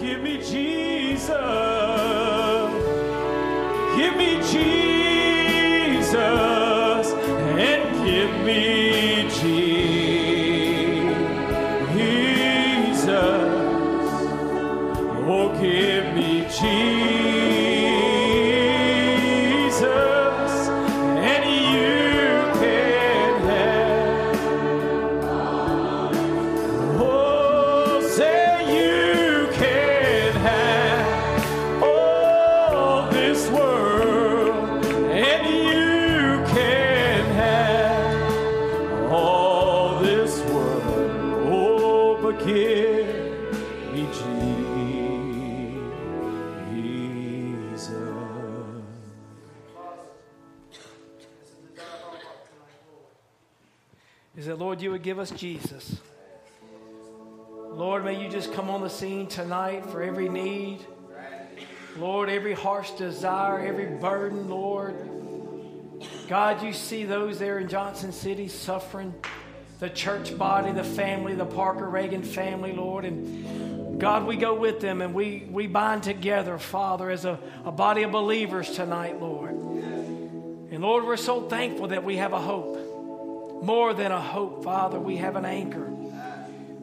give me Jesus. Give me Jesus and give me Jesus. Lord, may you just come on the scene tonight for every need. Lord, every harsh desire, every burden, Lord. God, you see those there in Johnson City suffering, the church body, the family, the Parker Reagan family, Lord. And God, we go with them and we, we bind together, Father, as a, a body of believers tonight, Lord. And Lord, we're so thankful that we have a hope. More than a hope, Father, we have an anchor.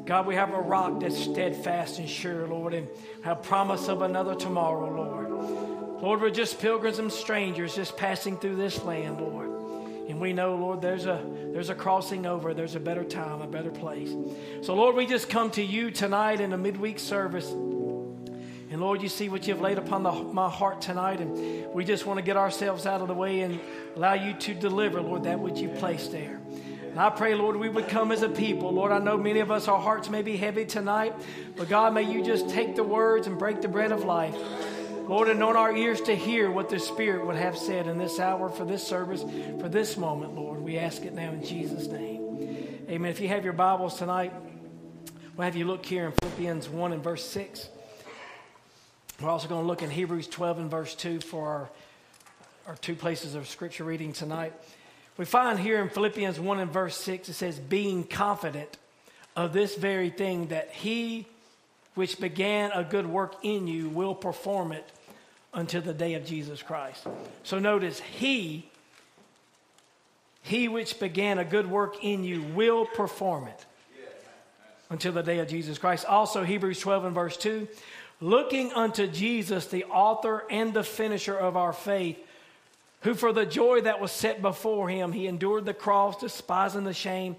God, we have a rock that's steadfast and sure, Lord, and have promise of another tomorrow, Lord. Lord, we're just pilgrims and strangers just passing through this land, Lord. And we know, Lord, there's a there's a crossing over, there's a better time, a better place. So, Lord, we just come to you tonight in a midweek service. And Lord, you see what you've laid upon the, my heart tonight, and we just want to get ourselves out of the way and allow you to deliver, Lord, that which you placed there. And I pray, Lord, we would come as a people. Lord, I know many of us, our hearts may be heavy tonight, but God, may you just take the words and break the bread of life. Lord, anoint our ears to hear what the Spirit would have said in this hour for this service, for this moment, Lord. We ask it now in Jesus' name. Amen. If you have your Bibles tonight, we'll have you look here in Philippians 1 and verse 6. We're also going to look in Hebrews 12 and verse 2 for our, our two places of scripture reading tonight. We find here in Philippians 1 and verse 6, it says, being confident of this very thing, that he which began a good work in you will perform it until the day of Jesus Christ. So notice, he, he which began a good work in you will perform it until the day of Jesus Christ. Also, Hebrews 12 and verse 2 looking unto Jesus, the author and the finisher of our faith, who for the joy that was set before him, he endured the cross, despising the shame,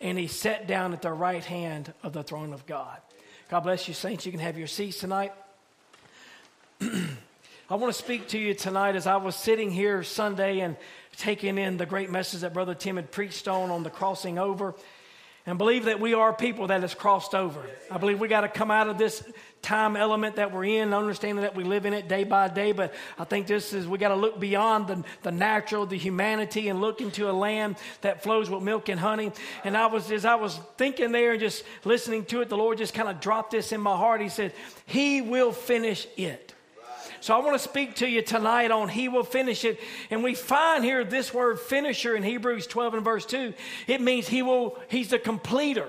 and he sat down at the right hand of the throne of God. God bless you, saints. You can have your seats tonight. I want to speak to you tonight as I was sitting here Sunday and taking in the great message that Brother Tim had preached on on the crossing over and believe that we are people that has crossed over. I believe we got to come out of this time element that we're in, understanding that we live in it day by day. But I think this is, we got to look beyond the, the natural, the humanity, and look into a land that flows with milk and honey. And I was, as I was thinking there and just listening to it, the Lord just kind of dropped this in my heart. He said, He will finish it. So I want to speak to you tonight on He will finish it. And we find here this word finisher in Hebrews 12 and verse 2. It means He will, He's the completer.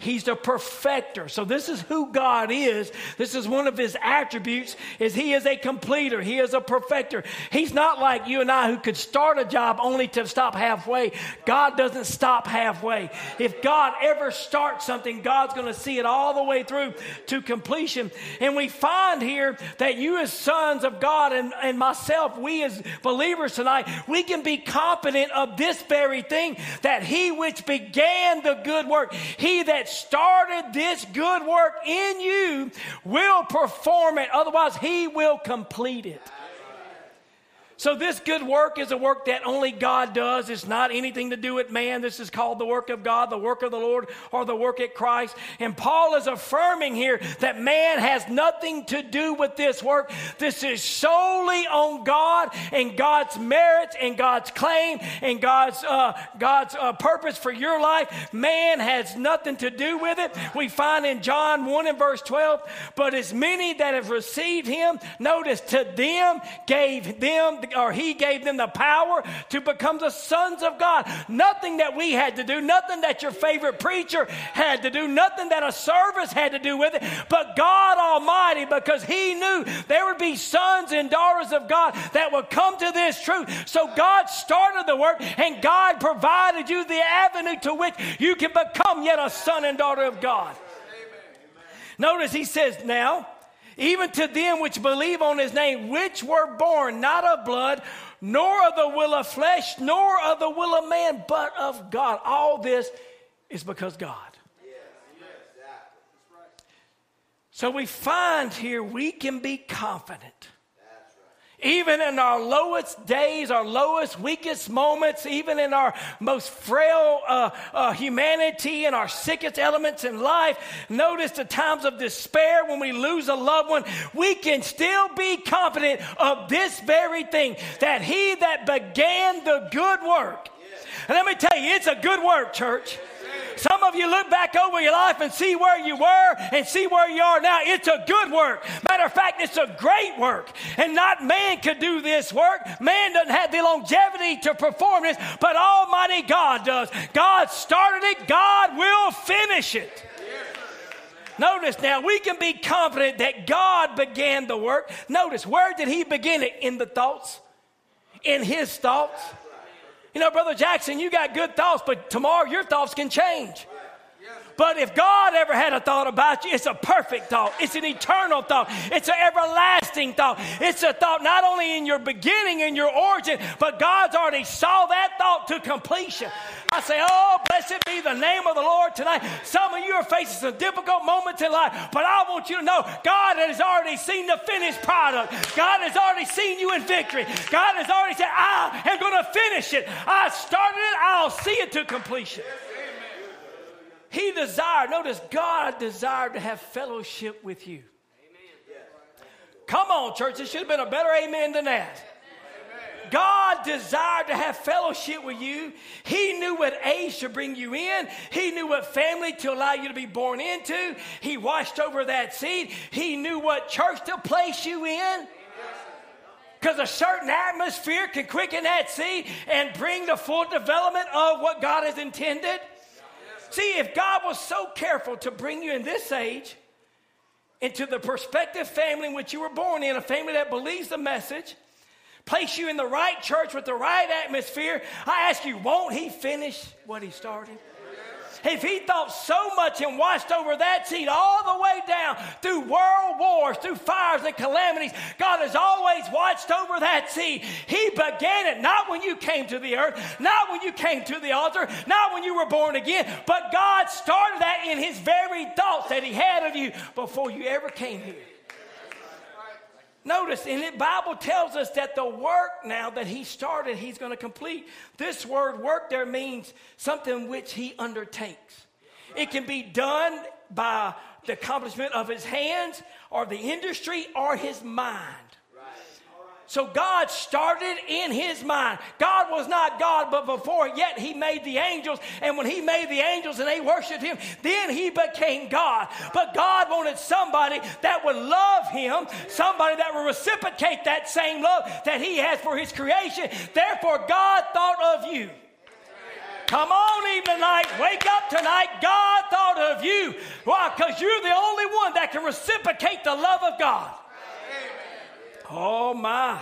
He's the perfecter. So this is who God is. This is one of his attributes is he is a completer. He is a perfecter. He's not like you and I who could start a job only to stop halfway. God doesn't stop halfway. If God ever starts something, God's going to see it all the way through to completion. And we find here that you as sons of God and, and myself, we as believers tonight, we can be confident of this very thing that he which began the good work, he that started this good work in you will perform it. Otherwise, he will complete it. So, this good work is a work that only God does. It's not anything to do with man. This is called the work of God, the work of the Lord, or the work at Christ. And Paul is affirming here that man has nothing to do with this work. This is solely on God and God's merits and God's claim and God's, uh, God's uh, purpose for your life. Man has nothing to do with it. We find in John 1 and verse 12, but as many that have received him, notice to them gave them or he gave them the power to become the sons of God. Nothing that we had to do, nothing that your favorite preacher had to do, nothing that a service had to do with it, but God Almighty, because he knew there would be sons and daughters of God that would come to this truth. So God started the work and God provided you the avenue to which you can become yet a son and daughter of God. Notice he says, now, even to them which believe on his name, which were born not of blood, nor of the will of flesh, nor of the will of man, but of God. All this is because God. So we find here we can be confident even in our lowest days, our lowest, weakest moments, even in our most frail uh, uh, humanity and our sickest elements in life, notice the times of despair when we lose a loved one, we can still be confident of this very thing that He that began the good work. And let me tell you, it's a good work, church. Some of you look back over your life and see where you were and see where you are now. It's a good work. Matter of fact, it's a great work. And not man could do this work. Man doesn't have the longevity to perform this, but Almighty God does. God started it, God will finish it. Notice now, we can be confident that God began the work. Notice, where did He begin it? In the thoughts? In His thoughts? You know, Brother Jackson, you got good thoughts, but tomorrow your thoughts can change. But if God ever had a thought about you, it's a perfect thought. It's an eternal thought. It's an everlasting thought. It's a thought not only in your beginning and your origin, but God's already saw that thought to completion. I say, Oh, blessed be the name of the Lord tonight. Some of you are facing some difficult moments in life, but I want you to know God has already seen the finished product. God has already seen you in victory. God has already said, I am going to finish it. I started it, I'll see it to completion. He desired, notice, God desired to have fellowship with you. Amen. Come on, church. It should have been a better amen than that. God desired to have fellowship with you. He knew what age to bring you in. He knew what family to allow you to be born into. He watched over that seed. He knew what church to place you in. Because a certain atmosphere can quicken that seed and bring the full development of what God has intended. See, if God was so careful to bring you in this age into the prospective family in which you were born in, a family that believes the message, place you in the right church with the right atmosphere, I ask you, won't He finish what He started? If he thought so much and watched over that seed all the way down through world wars, through fires and calamities, God has always watched over that seed. He began it not when you came to the earth, not when you came to the altar, not when you were born again, but God started that in his very thoughts that he had of you before you ever came here. Notice, and the Bible tells us that the work now that he started, he's going to complete. This word work there means something which he undertakes. It can be done by the accomplishment of his hands or the industry or his mind. So God started in his mind. God was not God, but before, yet he made the angels. And when he made the angels and they worshiped him, then he became God. But God wanted somebody that would love him, somebody that would reciprocate that same love that he has for his creation. Therefore, God thought of you. Come on, even tonight. Wake up tonight. God thought of you. Why? Because you're the only one that can reciprocate the love of God. Oh my.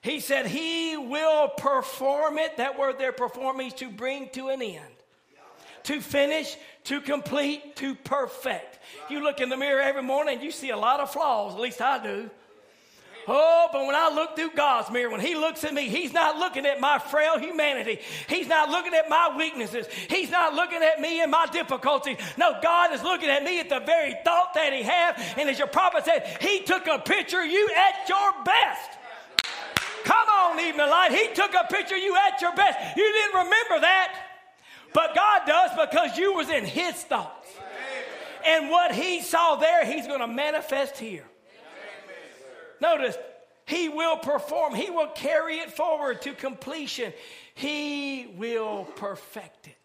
He said he will perform it. That word there, perform, means to bring to an end, to finish, to complete, to perfect. You look in the mirror every morning, you see a lot of flaws, at least I do. Oh, but when I look through God's mirror, when He looks at me, He's not looking at my frail humanity. He's not looking at my weaknesses. He's not looking at me and my difficulties. No, God is looking at me at the very thought that He had. And as your prophet said, He took a picture of you at your best. Come on, evening light. He took a picture of you at your best. You didn't remember that. But God does because you was in His thoughts. And what He saw there, He's going to manifest here. Notice, he will perform, he will carry it forward to completion. He will perfect it.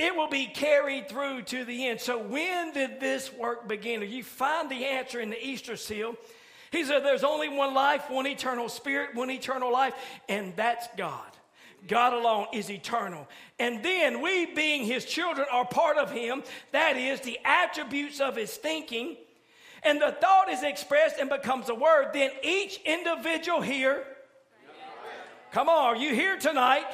It will be carried through to the end. So, when did this work begin? You find the answer in the Easter seal. He said, There's only one life, one eternal spirit, one eternal life, and that's God. God alone is eternal. And then we, being his children, are part of him. That is, the attributes of his thinking. And the thought is expressed and becomes a word. Then each individual here, come on, are you here tonight?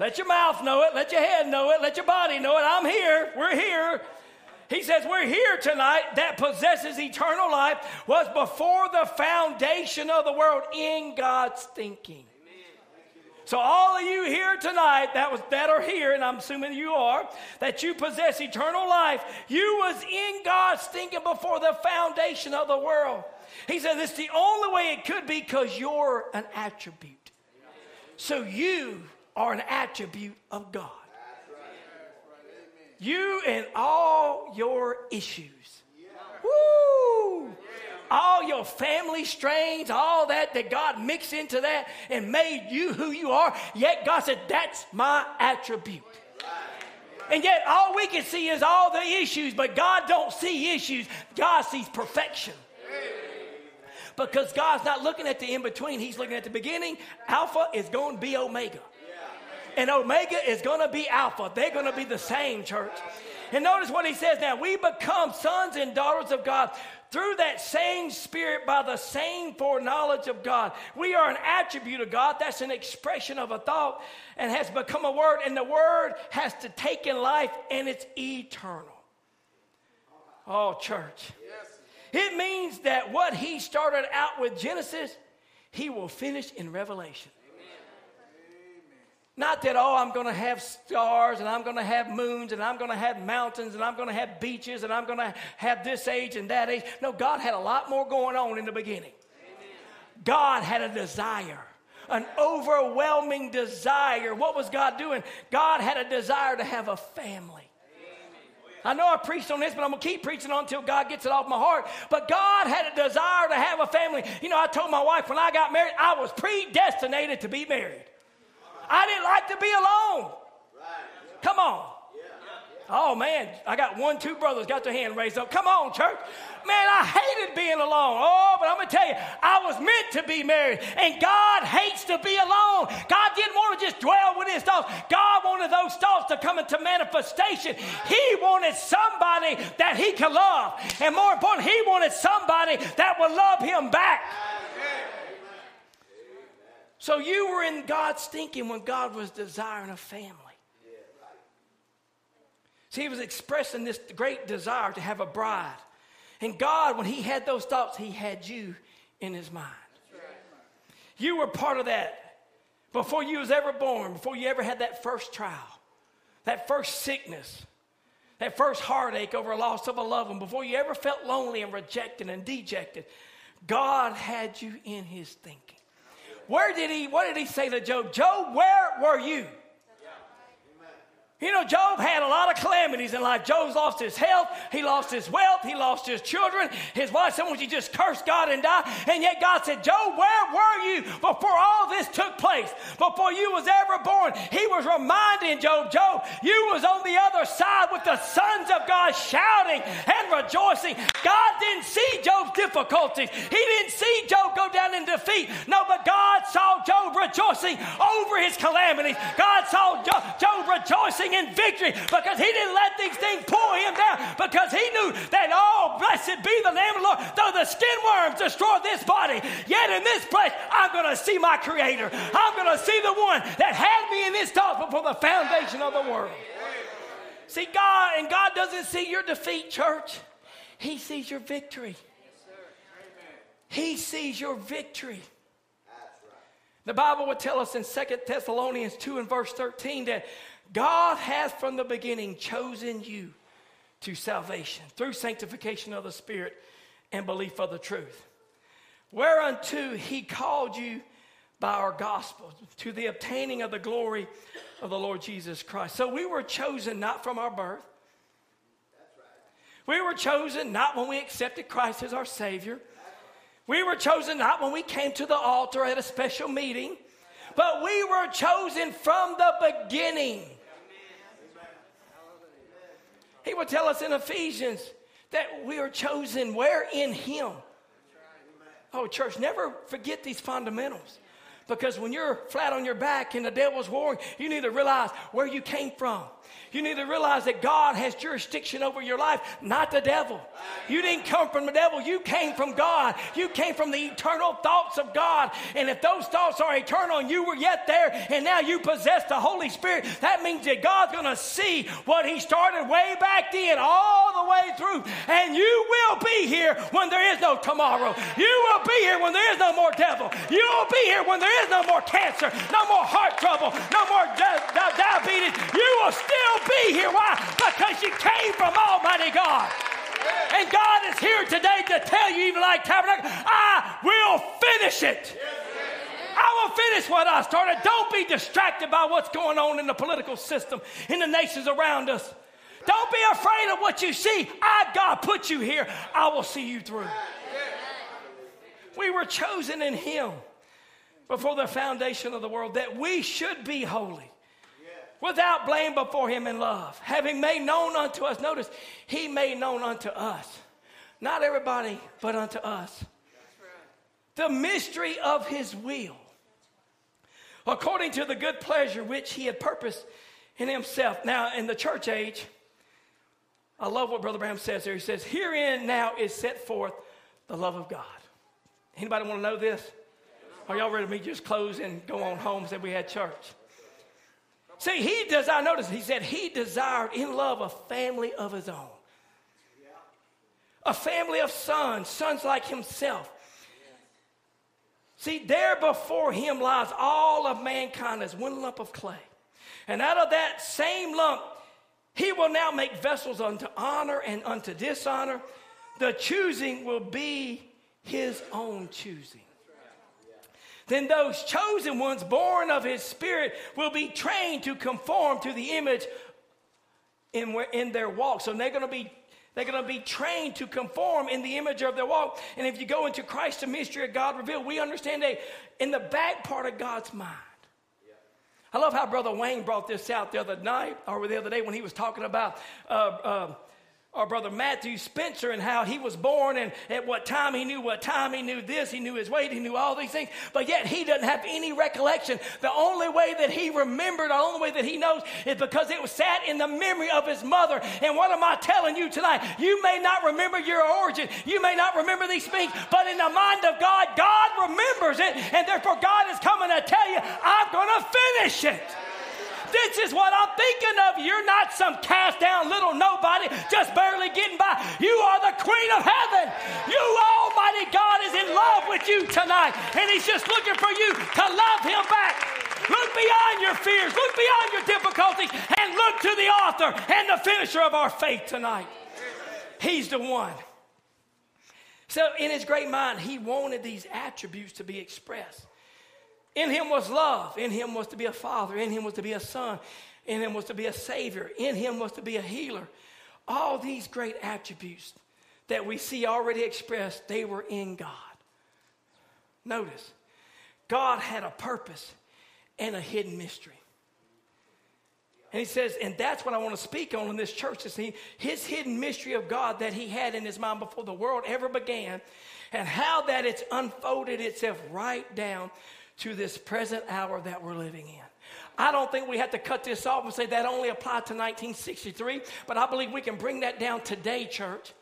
Let your mouth know it, let your head know it, let your body know it. I'm here, we're here. He says, We're here tonight that possesses eternal life, was before the foundation of the world in God's thinking. So all of you here tonight that was that are here, and I'm assuming you are, that you possess eternal life, you was in God's thinking before the foundation of the world. He said it's the only way it could be because you're an attribute. So you are an attribute of God. You and all your issues. Woo! All your family strains, all that that God mixed into that and made you who you are. Yet God said, That's my attribute. And yet all we can see is all the issues, but God don't see issues. God sees perfection. Because God's not looking at the in between, He's looking at the beginning. Alpha is going to be Omega and Omega is going to be Alpha. They're going to be the same, church. And notice what he says now we become sons and daughters of God through that same Spirit by the same foreknowledge of God. We are an attribute of God. That's an expression of a thought and has become a word. And the word has to take in life and it's eternal. Oh, church. It means that what he started out with Genesis, he will finish in Revelation. Not that, oh, I'm going to have stars and I'm going to have moons and I'm going to have mountains and I'm going to have beaches and I'm going to have this age and that age. No, God had a lot more going on in the beginning. Amen. God had a desire, an overwhelming desire. What was God doing? God had a desire to have a family. I know I preached on this, but I'm going to keep preaching on until God gets it off my heart. But God had a desire to have a family. You know, I told my wife when I got married, I was predestinated to be married. I didn't like to be alone. Come on. Oh man, I got one, two brothers got their hand raised up. Come on, church. Man, I hated being alone. Oh, but I'm gonna tell you, I was meant to be married, and God hates to be alone. God didn't want to just dwell with his thoughts. God wanted those thoughts to come into manifestation. He wanted somebody that he could love, and more important, he wanted somebody that would love him back. So you were in God's thinking when God was desiring a family. See, he was expressing this great desire to have a bride. And God, when he had those thoughts, he had you in his mind. You were part of that before you was ever born, before you ever had that first trial, that first sickness, that first heartache over a loss of a loved one, before you ever felt lonely and rejected and dejected. God had you in his thinking. Where did he, what did he say to Job? Job, where were you? You know, Job had a lot of calamities in life. Job lost his health, he lost his wealth, he lost his children. His wife Won't you just curse God and die? And yet God said, Job, where were you before all this took place? Before you was ever born? He was reminding Job, Job, you was on the other side with the sons of God shouting and rejoicing. God didn't see Job's difficulties. He didn't see Job go down in defeat. No, but God saw Job rejoicing over his calamities. God saw Job rejoicing in victory because he didn't let these things pull him down because he knew that, oh, blessed be the name of the Lord. Though the skin worms destroy this body, yet in this place I'm going to see my Creator. I'm going to see the one that had me in this thought before the foundation of the world. See, God, and God doesn't see your defeat, church. He sees your victory. He sees your victory. The Bible would tell us in 2 Thessalonians 2 and verse 13 that God has from the beginning chosen you to salvation through sanctification of the Spirit and belief of the truth. Whereunto he called you by our gospel to the obtaining of the glory of the Lord Jesus Christ. So we were chosen not from our birth. We were chosen not when we accepted Christ as our Savior. We were chosen not when we came to the altar at a special meeting, but we were chosen from the beginning. He would tell us in Ephesians that we are chosen where in Him. Oh, church, never forget these fundamentals. Because when you're flat on your back and the devil's warring, you need to realize where you came from. You need to realize that God has jurisdiction over your life, not the devil. You didn't come from the devil, you came from God. You came from the eternal thoughts of God. And if those thoughts are eternal and you were yet there and now you possess the Holy Spirit, that means that God's going to see what He started way back then, all the way through. And you will be here when there is no tomorrow. You will be here when there is no more devil. You will be here when there is no more cancer, no more heart trouble, no more di- di- diabetes. You will still be here. Why? Because you came from Almighty God. And God is here today to tell you, Evening Light Tabernacle, I will finish it. I will finish what I started. Don't be distracted by what's going on in the political system, in the nations around us. Don't be afraid of what you see. I, God, put you here. I will see you through. We were chosen in Him before the foundation of the world that we should be holy without blame before him in love, having made known unto us. Notice, he made known unto us. Not everybody, but unto us. The mystery of his will, according to the good pleasure which he had purposed in himself. Now, in the church age, I love what Brother Branham says there. He says, Herein now is set forth the love of God. Anybody want to know this? Are y'all ready to me just close and go on home? Said we had church. See, he does, I notice, he said he desired in love a family of his own. A family of sons, sons like himself. See, there before him lies all of mankind as one lump of clay. And out of that same lump, he will now make vessels unto honor and unto dishonor. The choosing will be his own choosing then those chosen ones born of his spirit will be trained to conform to the image in, in their walk. So they're going to be they're going to be trained to conform in the image of their walk. And if you go into Christ, the mystery of God revealed, we understand that in the back part of God's mind. I love how Brother Wayne brought this out the other night or the other day when he was talking about uh, uh, our brother Matthew Spencer and how he was born and at what time he knew what time he knew this, he knew his weight, he knew all these things, but yet he doesn't have any recollection. The only way that he remembered, the only way that he knows is because it was sat in the memory of his mother. And what am I telling you tonight? You may not remember your origin, you may not remember these things, but in the mind of God, God remembers it, and therefore God is coming to tell you, I'm going to finish it. This is what I'm thinking of. You're not some cast down little nobody just barely getting by. You are the queen of heaven. You, Almighty God, is in love with you tonight, and He's just looking for you to love Him back. Look beyond your fears, look beyond your difficulties, and look to the author and the finisher of our faith tonight. He's the one. So, in his great mind, he wanted these attributes to be expressed. In him was love. In him was to be a father. In him was to be a son. In him was to be a savior. In him was to be a healer. All these great attributes that we see already expressed, they were in God. Notice, God had a purpose and a hidden mystery. And he says, and that's what I want to speak on in this church evening his hidden mystery of God that he had in his mind before the world ever began, and how that it's unfolded itself right down to this present hour that we're living in. I don't think we have to cut this off and say that only applied to 1963, but I believe we can bring that down today, church.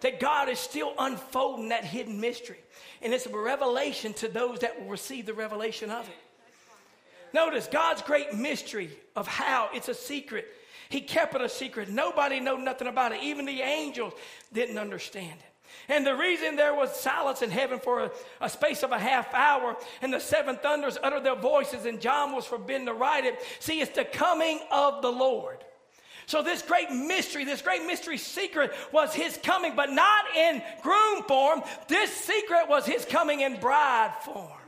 That God is still unfolding that hidden mystery. And it's a revelation to those that will receive the revelation of it. Notice God's great mystery of how it's a secret. He kept it a secret. Nobody knew nothing about it. Even the angels didn't understand it. And the reason there was silence in heaven for a, a, space of a half hour and the seven thunders uttered their voices and John was forbidden to write it. See, it's the coming of the Lord. So, this great mystery, this great mystery secret was his coming, but not in groom form. This secret was his coming in bride form.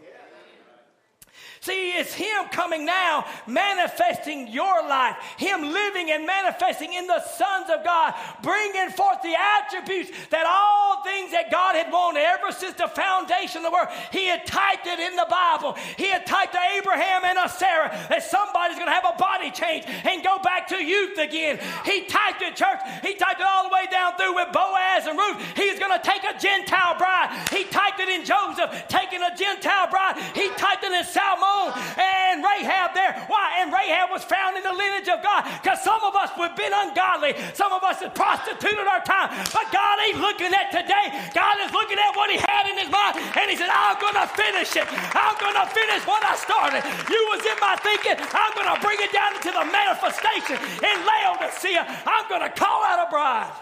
See, it's Him coming now, manifesting your life, Him living and manifesting in the sons of God, bringing forth the attributes that all things that God had wanted ever since the foundation of the world. He had typed it in the Bible. He had typed to Abraham and a Sarah that somebody's going to have a body change and go back to youth again. He typed it, church. He typed it all the way down through with Boaz and Ruth. He's going to take a Gentile bride. He typed it in Joseph taking a Gentile bride. He typed it in Salmon and Rahab there. Why? And Rahab was found in the lineage of God because some of us have been ungodly. Some of us have prostituted our time. But God ain't looking at today. God is looking at what he had in his mind. And he said, I'm going to finish it. I'm going to finish what I started. You was in my thinking. I'm going to bring it down into the manifestation in Laodicea. I'm going to call out a bride.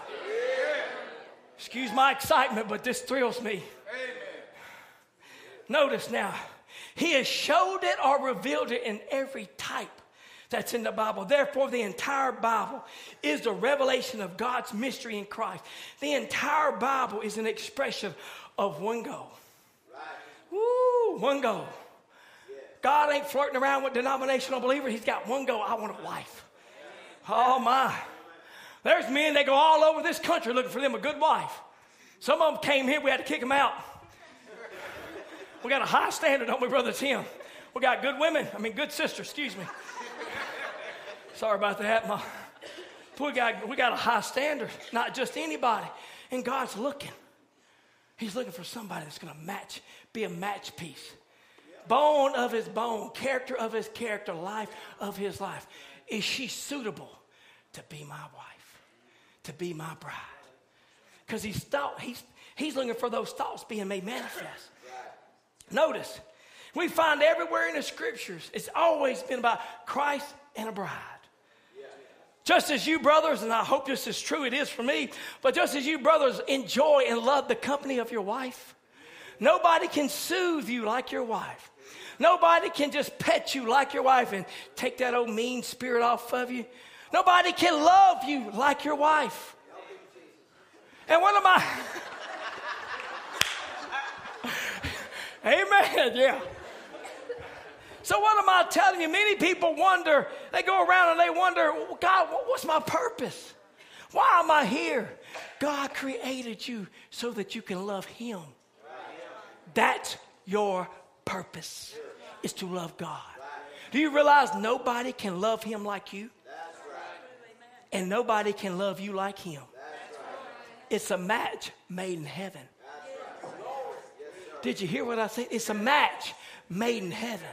Excuse my excitement, but this thrills me. Notice now, he has showed it or revealed it in every type that's in the Bible. Therefore, the entire Bible is the revelation of God's mystery in Christ. The entire Bible is an expression of one goal. Woo, one goal. God ain't flirting around with denominational believers. He's got one goal. I want a wife. Oh my. There's men that go all over this country looking for them a good wife. Some of them came here, we had to kick them out. We got a high standard, don't we, Brother Tim? We got good women, I mean, good sisters, excuse me. Sorry about that, Ma. We got, we got a high standard, not just anybody. And God's looking. He's looking for somebody that's going to match, be a match piece. Bone of his bone, character of his character, life of his life. Is she suitable to be my wife, to be my bride? Because he's thought, he's, he's looking for those thoughts being made manifest. Notice, we find everywhere in the scriptures, it's always been about Christ and a bride. Just as you brothers, and I hope this is true, it is for me, but just as you brothers enjoy and love the company of your wife, nobody can soothe you like your wife. Nobody can just pet you like your wife and take that old mean spirit off of you. Nobody can love you like your wife. And one of my. Amen, yeah. So, what am I telling you? Many people wonder, they go around and they wonder, God, what's my purpose? Why am I here? God created you so that you can love Him. That's your purpose, is to love God. Do you realize nobody can love Him like you? And nobody can love you like Him. It's a match made in heaven. Did you hear what I said? It's a match made in heaven.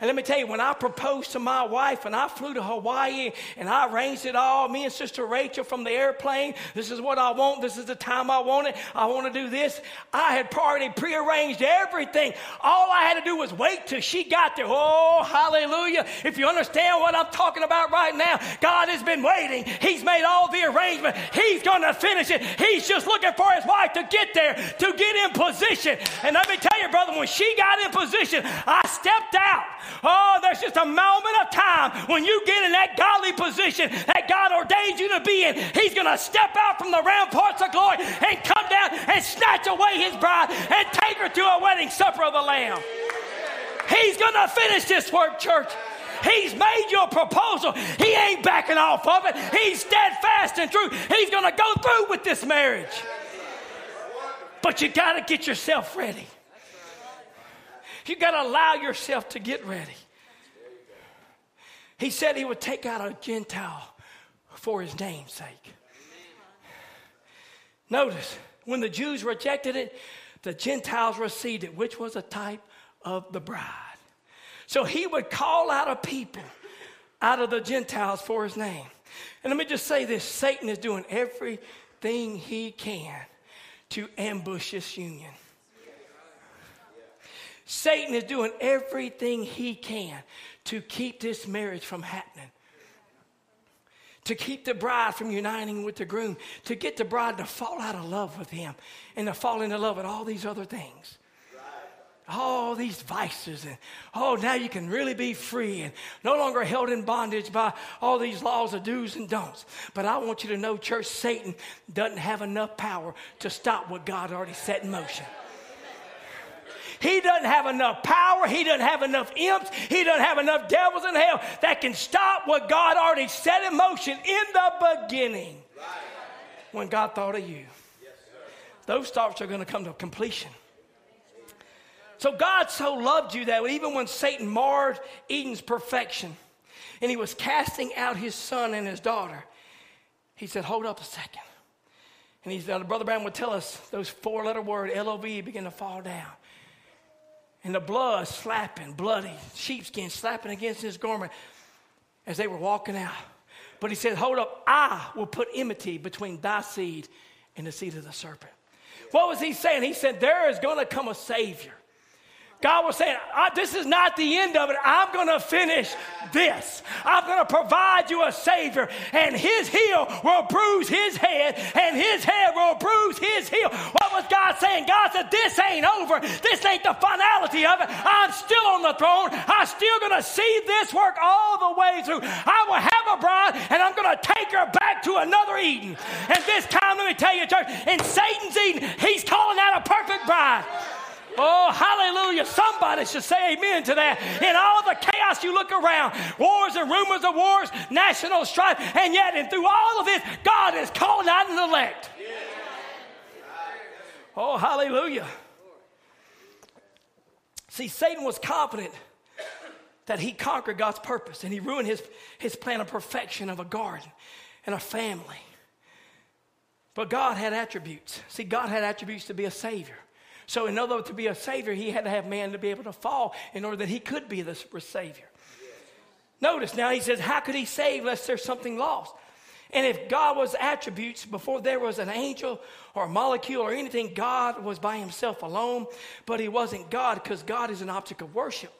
And let me tell you, when I proposed to my wife and I flew to Hawaii and I arranged it all, me and Sister Rachel from the airplane, this is what I want, this is the time I want it, I want to do this. I had already prearranged everything. All I had to do was wait till she got there. Oh, hallelujah. If you understand what I'm talking about right now, God has been waiting. He's made all the arrangement. He's going to finish it. He's just looking for his wife to get there, to get in position. And let me tell you, brother, when she got in position, I stepped out. Oh, there's just a moment of time when you get in that godly position that God ordained you to be in. He's going to step out from the ramparts of glory and come down and snatch away his bride and take her to a wedding supper of the Lamb. He's going to finish this work, church. He's made your proposal. He ain't backing off of it. He's steadfast and true. He's going to go through with this marriage. But you got to get yourself ready. You got to allow yourself to get ready. He said he would take out a Gentile for his name's sake. Notice, when the Jews rejected it, the Gentiles received it, which was a type of the bride. So he would call out a people out of the Gentiles for his name. And let me just say this Satan is doing everything he can to ambush this union. Satan is doing everything he can to keep this marriage from happening. To keep the bride from uniting with the groom, to get the bride to fall out of love with him and to fall into love with all these other things. All these vices, and oh, now you can really be free and no longer held in bondage by all these laws of do's and don'ts. But I want you to know, church, Satan doesn't have enough power to stop what God already set in motion. He doesn't have enough power. He doesn't have enough imps. He doesn't have enough devils in hell that can stop what God already set in motion in the beginning when God thought of you. Those thoughts are going to come to completion. So God so loved you that even when Satan marred Eden's perfection and he was casting out his son and his daughter, he said, Hold up a second. And he's, uh, Brother Brown would tell us those four letter word L-O-V begin to fall down. And the blood slapping, bloody, sheepskin slapping against his garment as they were walking out. But he said, Hold up, I will put enmity between thy seed and the seed of the serpent. What was he saying? He said, There is going to come a Savior God was saying, This is not the end of it. I'm going to finish this. I'm going to provide you a Savior, and His heel will bruise His head, and His head will bruise His heel. What was God saying? God said, This ain't over. This ain't the finality of it. I'm still on the throne. I'm still going to see this work all the way through. I will have a bride, and I'm going to take her back to another Eden. And this time, let me tell you, church, in Satan's Eden, He's calling out a perfect. Oh, hallelujah. Somebody should say amen to that. In all the chaos you look around, wars and rumors of wars, national strife, and yet, and through all of this, God is calling out an elect. Oh, hallelujah. See, Satan was confident that he conquered God's purpose and he ruined his, his plan of perfection of a garden and a family. But God had attributes. See, God had attributes to be a savior. So, in order to be a savior, he had to have man to be able to fall in order that he could be the savior. Notice now he says, How could he save unless there's something lost? And if God was attributes before there was an angel or a molecule or anything, God was by himself alone, but he wasn't God because God is an object of worship.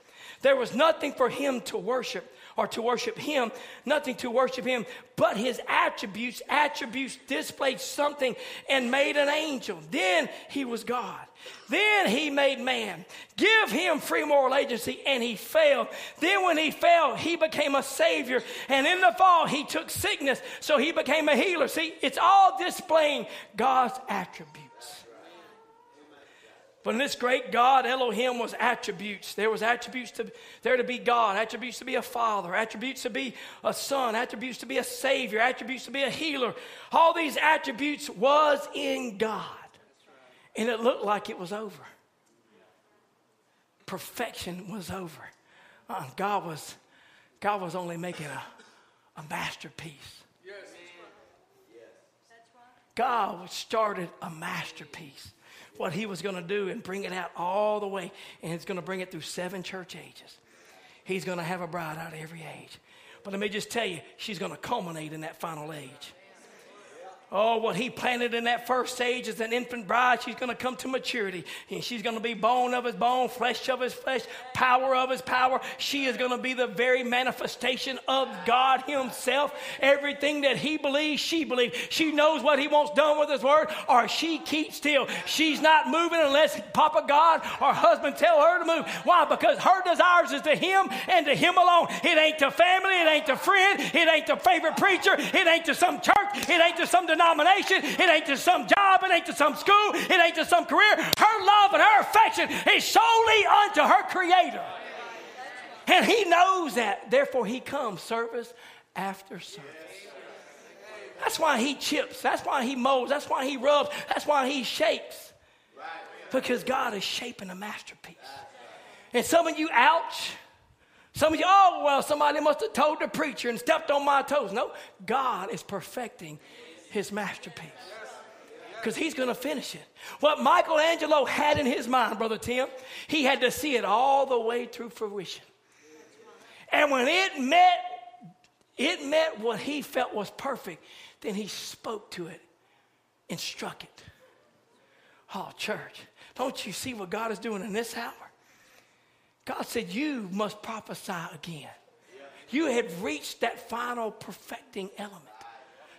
There was nothing for him to worship or to worship him, nothing to worship him, but his attributes. Attributes displayed something and made an angel. Then he was God. Then he made man. Give him free moral agency, and he fell. Then, when he fell, he became a savior. And in the fall, he took sickness, so he became a healer. See, it's all displaying God's attributes. But in this great God, Elohim was attributes. There was attributes to there to be God, attributes to be a father, attributes to be a son, attributes to be a savior, attributes to be a healer. All these attributes was in God. And it looked like it was over. Perfection was over. Uh, God was God was only making a, a masterpiece. God started a masterpiece what he was going to do and bring it out all the way. And he's going to bring it through seven church ages. He's going to have a bride out of every age. But let me just tell you, she's going to culminate in that final age. Oh, what he planted in that first stage as an infant bride, she's going to come to maturity. And she's going to be bone of his bone, flesh of his flesh, power of his power. She is going to be the very manifestation of God himself. Everything that he believes, she believes. She knows what he wants done with his word, or she keeps still. She's not moving unless Papa God or husband tell her to move. Why? Because her desires is to him and to him alone. It ain't to family, it ain't to friend, it ain't to favorite preacher, it ain't to some church, it ain't to some denomination denomination. It ain't to some job. It ain't to some school. It ain't to some career. Her love and her affection is solely unto her Creator. And He knows that. Therefore, He comes service after service. That's why He chips. That's why He molds. That's why He rubs. That's why He shakes. Because God is shaping a masterpiece. And some of you, ouch. Some of you, oh, well, somebody must have told the preacher and stepped on my toes. No, God is perfecting his masterpiece. Because he's going to finish it. What Michelangelo had in his mind, Brother Tim, he had to see it all the way through fruition. And when it met, it met what he felt was perfect, then he spoke to it and struck it. Oh, church, don't you see what God is doing in this hour? God said, You must prophesy again. You have reached that final perfecting element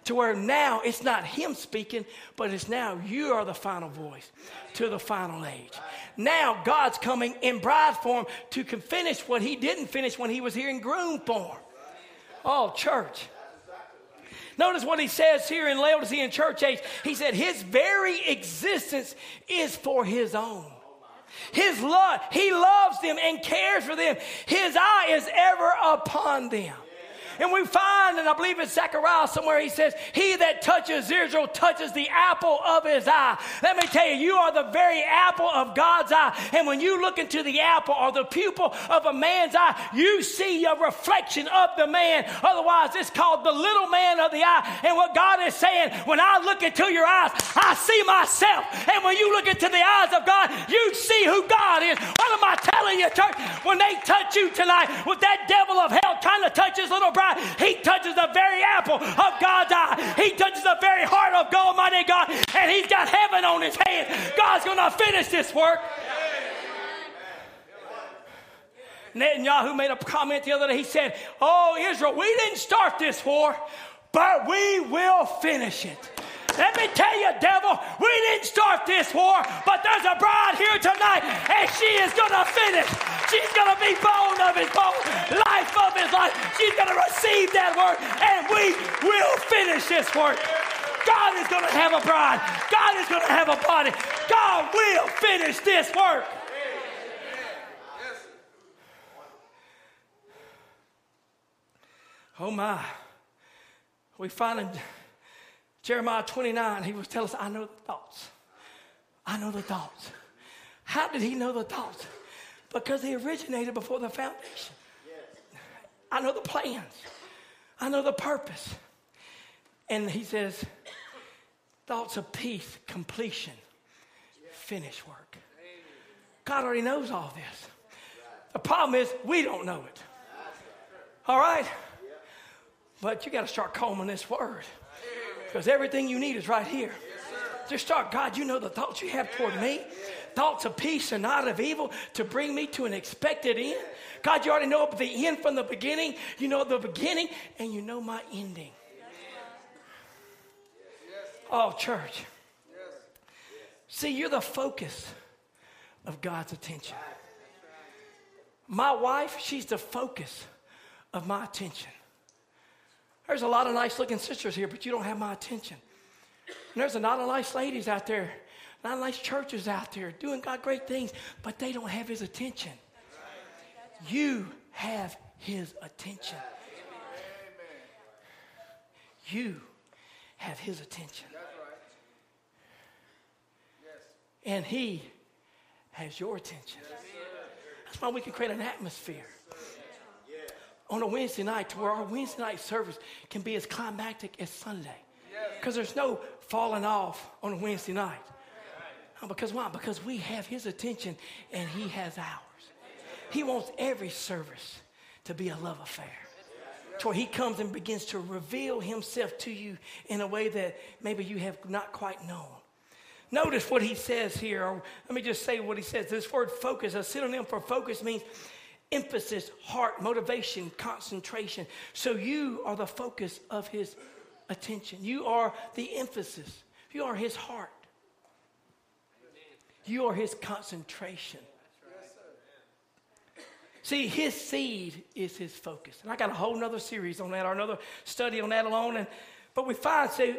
to where now it's not him speaking, but it's now you are the final voice to the final age. Now God's coming in bride form to finish what he didn't finish when he was here in groom form. Oh, church. Notice what he says here in Laodicean church age. He said, His very existence is for his own. His love, he loves them and cares for them. His eye is ever upon them. And we find, and I believe it's Zechariah somewhere, he says, He that touches Israel touches the apple of his eye. Let me tell you, you are the very apple of God's eye. And when you look into the apple or the pupil of a man's eye, you see a reflection of the man. Otherwise, it's called the little man of the eye. And what God is saying, when I look into your eyes, I see myself. And when you look into the eyes of God, you see who God is. What am I telling you, church? When they touch you tonight with that devil of hell trying to touch his little he touches the very apple of God's eye. He touches the very heart of God, Almighty God, and he's got heaven on his hand. God's going to finish this work. Netanyahu made a comment the other day. He said, Oh, Israel, we didn't start this war, but we will finish it. Let me tell you, devil, we didn't start this war, but there's a bride here tonight, and she is going to finish. She's going to be bone of his bone, life of his life. She's going to receive that word, and we will finish this work. God is going to have a bride. God is going to have a body. God will finish this work. Oh my. We in Jeremiah 29, he was telling us, I know the thoughts. I know the thoughts. How did he know the thoughts? Because he originated before the foundation. I know the plans. I know the purpose. And he says, thoughts of peace, completion, finish work. God already knows all this. The problem is we don't know it. All right? But you got to start combing this word because everything you need is right here. Just start, God, you know the thoughts you have toward me. Thoughts of peace and not of evil to bring me to an expected end. God, you already know the end from the beginning. You know the beginning and you know my ending. Oh, church. See, you're the focus of God's attention. My wife, she's the focus of my attention. There's a lot of nice looking sisters here, but you don't have my attention. And there's a lot of nice ladies out there, a lot of nice churches out there doing God great things, but they don't have his attention. You have his attention. You have his attention. And he has your attention. That's why we can create an atmosphere on a Wednesday night to where our Wednesday night service can be as climactic as Sunday. Because there's no falling off on a Wednesday night. Because why? Because we have his attention and he has ours. He wants every service to be a love affair. To where he comes and begins to reveal himself to you in a way that maybe you have not quite known. Notice what he says here. Or let me just say what he says. This word focus, a synonym for focus means emphasis, heart, motivation, concentration. So you are the focus of his attention. You are the emphasis. You are his heart. You are his concentration. See, his seed is his focus. And I got a whole nother series on that or another study on that alone. And, but we find, see,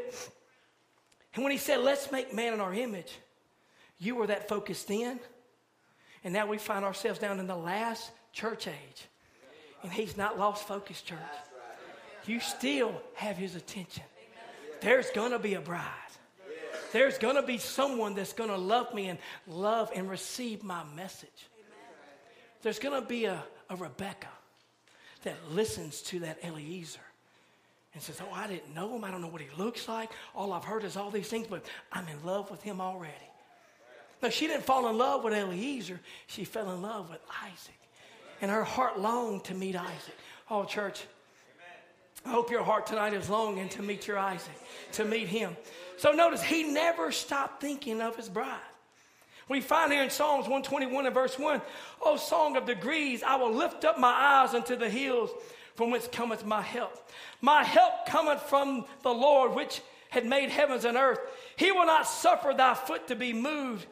and when he said, let's make man in our image, you were that focused then. And now we find ourselves down in the last church age. And he's not lost focus, church. You still have his attention. There's going to be a bride. There's going to be someone that's going to love me and love and receive my message. There's going to be a, a Rebecca that listens to that Eliezer and says, Oh, I didn't know him. I don't know what he looks like. All I've heard is all these things, but I'm in love with him already. No, she didn't fall in love with Eliezer. She fell in love with Isaac and her heart longed to meet Isaac. Oh, church, I hope your heart tonight is longing to meet your Isaac, to meet him. So notice, he never stopped thinking of his bride. We find here in Psalms 121 and verse 1, Oh, song of degrees, I will lift up my eyes unto the hills from whence cometh my help. My help cometh from the Lord, which had made heavens and earth. He will not suffer thy foot to be moved.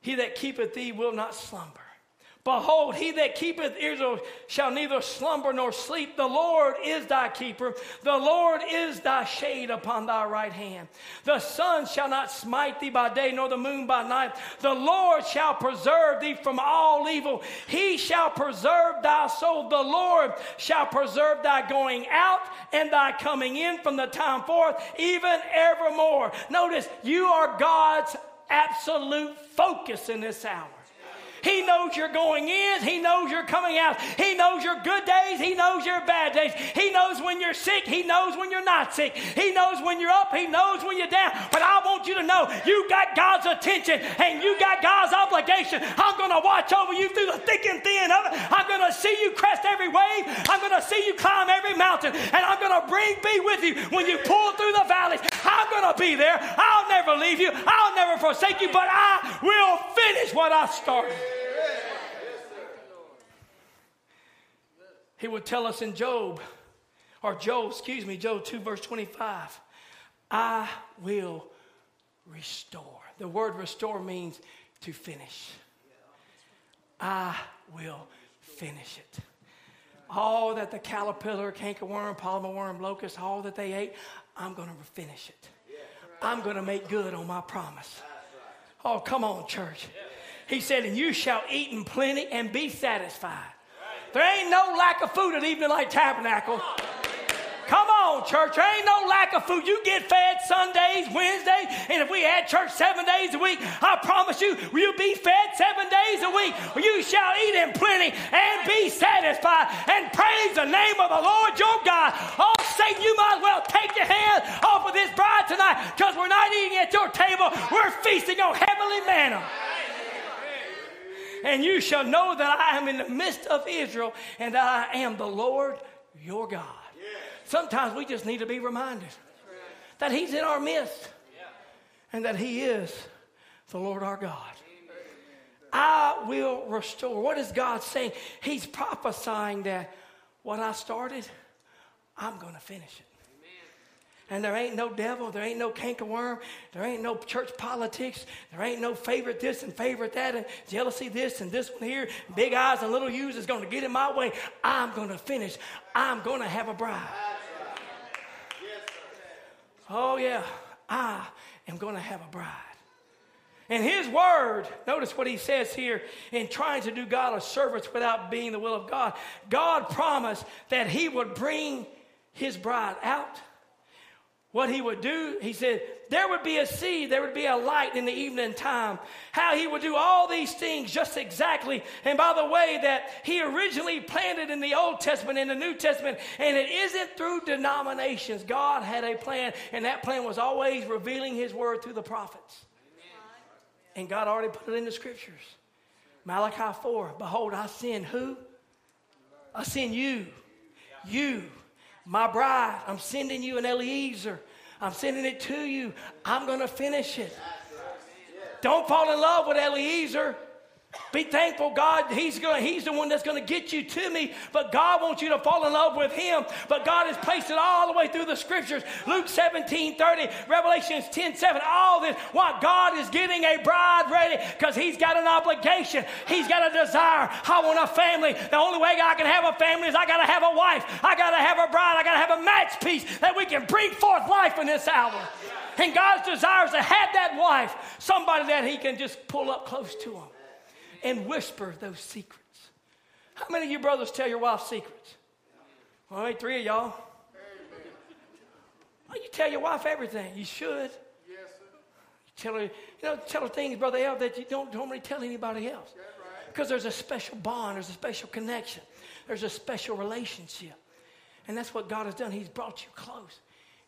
He that keepeth thee will not slumber. Behold, he that keepeth Israel shall neither slumber nor sleep. The Lord is thy keeper. The Lord is thy shade upon thy right hand. The sun shall not smite thee by day, nor the moon by night. The Lord shall preserve thee from all evil. He shall preserve thy soul. The Lord shall preserve thy going out and thy coming in from the time forth, even evermore. Notice, you are God's absolute focus in this hour. He knows you're going in. He knows you're coming out. He knows your good days. He knows your bad days. He knows when you're sick. He knows when you're not sick. He knows when you're up. He knows when you're down. But I want you to know you got God's attention and you got God's obligation. I'm going to watch over you through the thick and thin of it. I'm going to see you crest every wave. I'm going to see you climb every mountain. And I'm going to bring be with you when you pull through the valleys. I'm going to be there. I'll never leave you. I'll never forsake you. But I will finish what I started. He would tell us in Job, or Job, excuse me, Joel 2, verse 25, I will restore. The word restore means to finish. I will finish it. All that the caterpillar, cankerworm, palmerworm, locust, all that they ate, I'm going to finish it. I'm going to make good on my promise. Oh, come on, church. He said, And you shall eat in plenty and be satisfied. There ain't no lack of food at Evening Light Tabernacle. On, church. There ain't no lack of food. You get fed Sundays, Wednesdays, and if we had church seven days a week, I promise you, you'll be fed seven days a week. You shall eat in plenty and be satisfied and praise the name of the Lord your God. Oh, Satan, you might as well take your hand off of this bride tonight because we're not eating at your table. We're feasting on heavenly manna and you shall know that I am in the midst of Israel and that I am the Lord your God. Sometimes we just need to be reminded that He's in our midst and that He is the Lord our God. I will restore. What is God saying? He's prophesying that what I started, I'm going to finish it. And there ain't no devil, there ain't no cankerworm, there ain't no church politics, there ain't no favorite this and favorite that, and jealousy this and this one here, big eyes and little U's is going to get in my way. I'm going to finish. I'm going to have a bride. Oh, yeah, I am going to have a bride. And his word, notice what he says here in trying to do God a service without being the will of God. God promised that he would bring his bride out what he would do, he said, there would be a seed, there would be a light in the evening time. How he would do all these things just exactly. And by the way, that he originally planted in the Old Testament, in the New Testament, and it isn't through denominations. God had a plan, and that plan was always revealing his word through the prophets. And God already put it in the scriptures. Malachi 4 Behold, I send who? I send you. You my bride, I'm sending you an Eliezer. I'm sending it to you. I'm going to finish it. Don't fall in love with Eliezer. Be thankful, God. He's, gonna, he's the one that's going to get you to me. But God wants you to fall in love with Him. But God has placed it all the way through the scriptures. Luke 17 30, Revelations 10 7. All this. Why God is getting a bride ready because He's got an obligation. He's got a desire. I want a family. The only way I can have a family is I got to have a wife. I got to have a bride. I got to have a match piece that we can bring forth life in this hour. And God's desire is to have that wife, somebody that He can just pull up close to Him and whisper those secrets. How many of you brothers tell your wife secrets? Well, three of y'all. Well, you tell your wife everything. You should. Yes, sir. You tell her, you know, tell her things, Brother Al, that you don't normally tell anybody else. Because there's a special bond, there's a special connection, there's a special relationship. And that's what God has done. He's brought you close.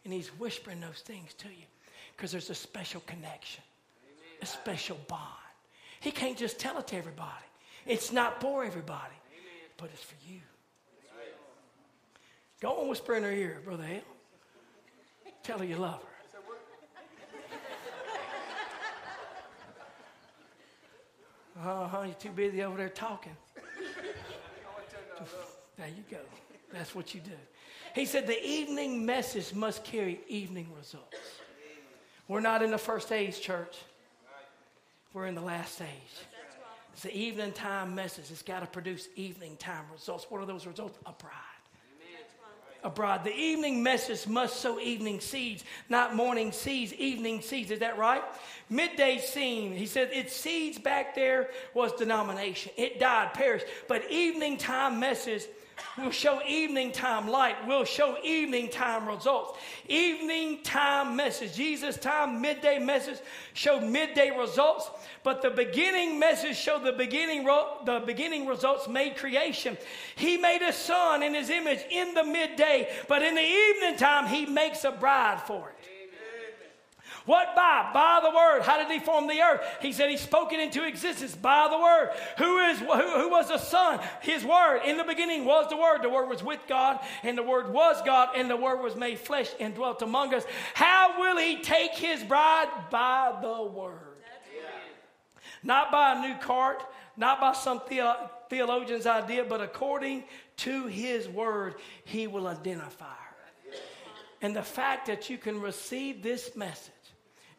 And He's whispering those things to you. Because there's a special connection, a special bond. He can't just tell it to everybody. It's not for everybody, but it's for you. Go and whisper in her ear, Brother Hale. Tell her you love her. Uh huh. You're too busy over there talking. There you go. That's what you do. He said the evening message must carry evening results. We're not in the first age, church. We're in the last stage. It's the evening time message. It's got to produce evening time results. What are those results? A bride. A bride. The evening message must sow evening seeds, not morning seeds, evening seeds. Is that right? Midday scene, he said, its seeds back there was denomination. It died, perished. But evening time message will show evening time light, We'll show evening time results. Evening time message, Jesus time, midday message showed midday results, but the beginning message showed the beginning, the beginning results made creation. He made a son in his image in the midday, but in the evening time, he makes a bride for it. What by? By the word. How did he form the earth? He said he spoke it into existence by the word. Who is who, who was the son? His word. In the beginning was the word. The word was with God, and the word was God, and the word was made flesh and dwelt among us. How will he take his bride? By the word. Not by a new cart, not by some theologian's idea, but according to his word, he will identify her. And the fact that you can receive this message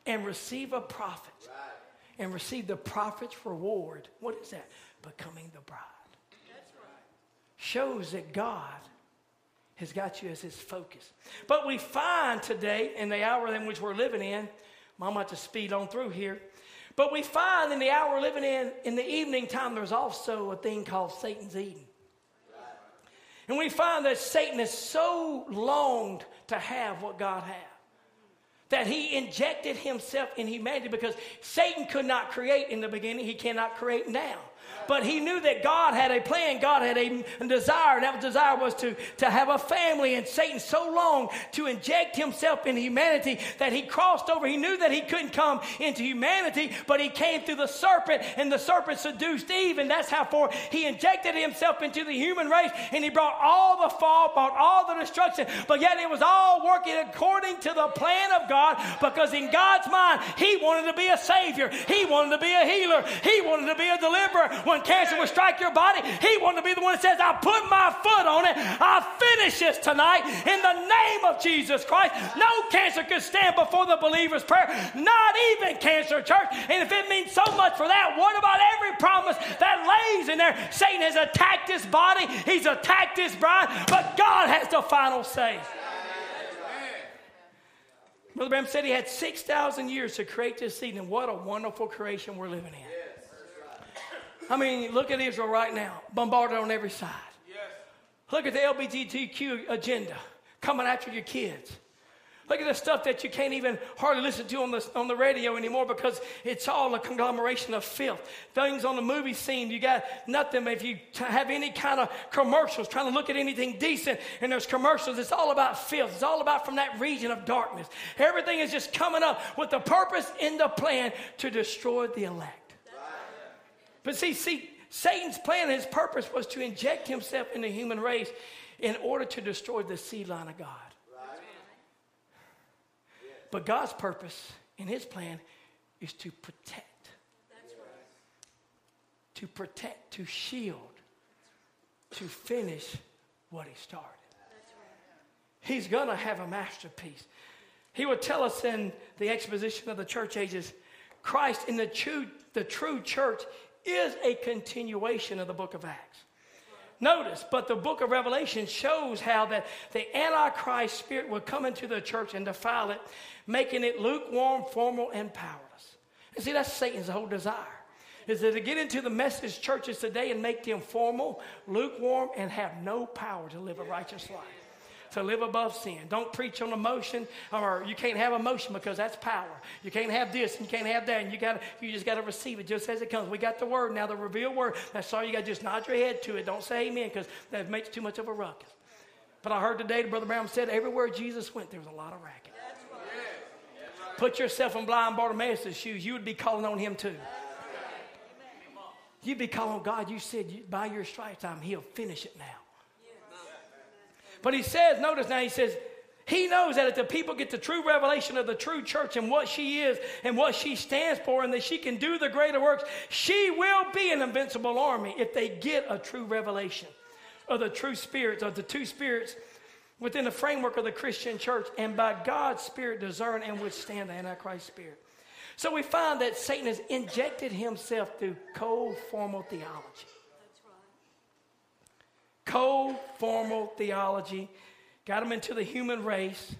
and receive a prophet right. and receive the prophet's reward. What is that? Becoming the bride. That's Right. Shows that God has got you as his focus. But we find today, in the hour in which we're living in, I'm about to speed on through here. But we find in the hour we're living in, in the evening time, there's also a thing called Satan's Eden. And we find that Satan has so longed to have what God has that he injected himself in humanity because Satan could not create in the beginning, he cannot create now. But he knew that God had a plan, God had a desire, and that desire was to, to have a family. And Satan so long to inject himself in humanity that he crossed over. He knew that he couldn't come into humanity, but he came through the serpent, and the serpent seduced Eve, and that's how far he injected himself into the human race, and he brought all the fall, brought all the destruction. But yet it was all working according to the plan of God, because in God's mind, he wanted to be a savior, he wanted to be a healer, he wanted to be a deliverer. When when cancer would strike your body, he wanted to be the one that says, I put my foot on it. I finish this tonight in the name of Jesus Christ. No cancer could stand before the believer's prayer, not even cancer, church. And if it means so much for that, what about every promise that lays in there? Satan has attacked his body, he's attacked his bride, but God has the final say. Brother Branham said he had 6,000 years to create this seed, and what a wonderful creation we're living in. I mean, look at Israel right now, bombarded on every side. Yes. Look at the LGBTQ agenda coming after your kids. Look at the stuff that you can't even hardly listen to on the, on the radio anymore because it's all a conglomeration of filth. Things on the movie scene, you got nothing. If you have any kind of commercials, trying to look at anything decent, and there's commercials, it's all about filth. It's all about from that region of darkness. Everything is just coming up with the purpose in the plan to destroy the elect. But see, see, Satan's plan, his purpose was to inject himself in the human race in order to destroy the seed line of God. Right. But God's purpose in his plan is to protect. Right. To protect, to shield, to finish what he started. Right. He's going to have a masterpiece. He would tell us in the exposition of the church ages Christ in the true, the true church is a continuation of the book of Acts. Notice, but the book of Revelation shows how that the Antichrist spirit will come into the church and defile it, making it lukewarm, formal, and powerless. And see, that's Satan's whole desire. Is that to get into the message churches today and make them formal, lukewarm, and have no power to live a righteous life to live above sin. Don't preach on emotion, or you can't have emotion because that's power. You can't have this and you can't have that, and you got you just got to receive it just as it comes. We got the word now, the revealed word. That's all you got. to Just nod your head to it. Don't say amen because that makes too much of a ruckus. But I heard today, Brother Brown said, everywhere Jesus went, there was a lot of racket. Put yourself in blind Bartimaeus' shoes. You would be calling on him too. You'd be calling on God. You said, by your stripes, I'm healed. Finish it now. But he says, notice now, he says, he knows that if the people get the true revelation of the true church and what she is and what she stands for, and that she can do the greater works, she will be an invincible army if they get a true revelation of the true spirits, of the two spirits within the framework of the Christian church, and by God's Spirit discern and withstand the Antichrist spirit. So we find that Satan has injected himself through cold formal theology. Cold formal theology got him into the human race.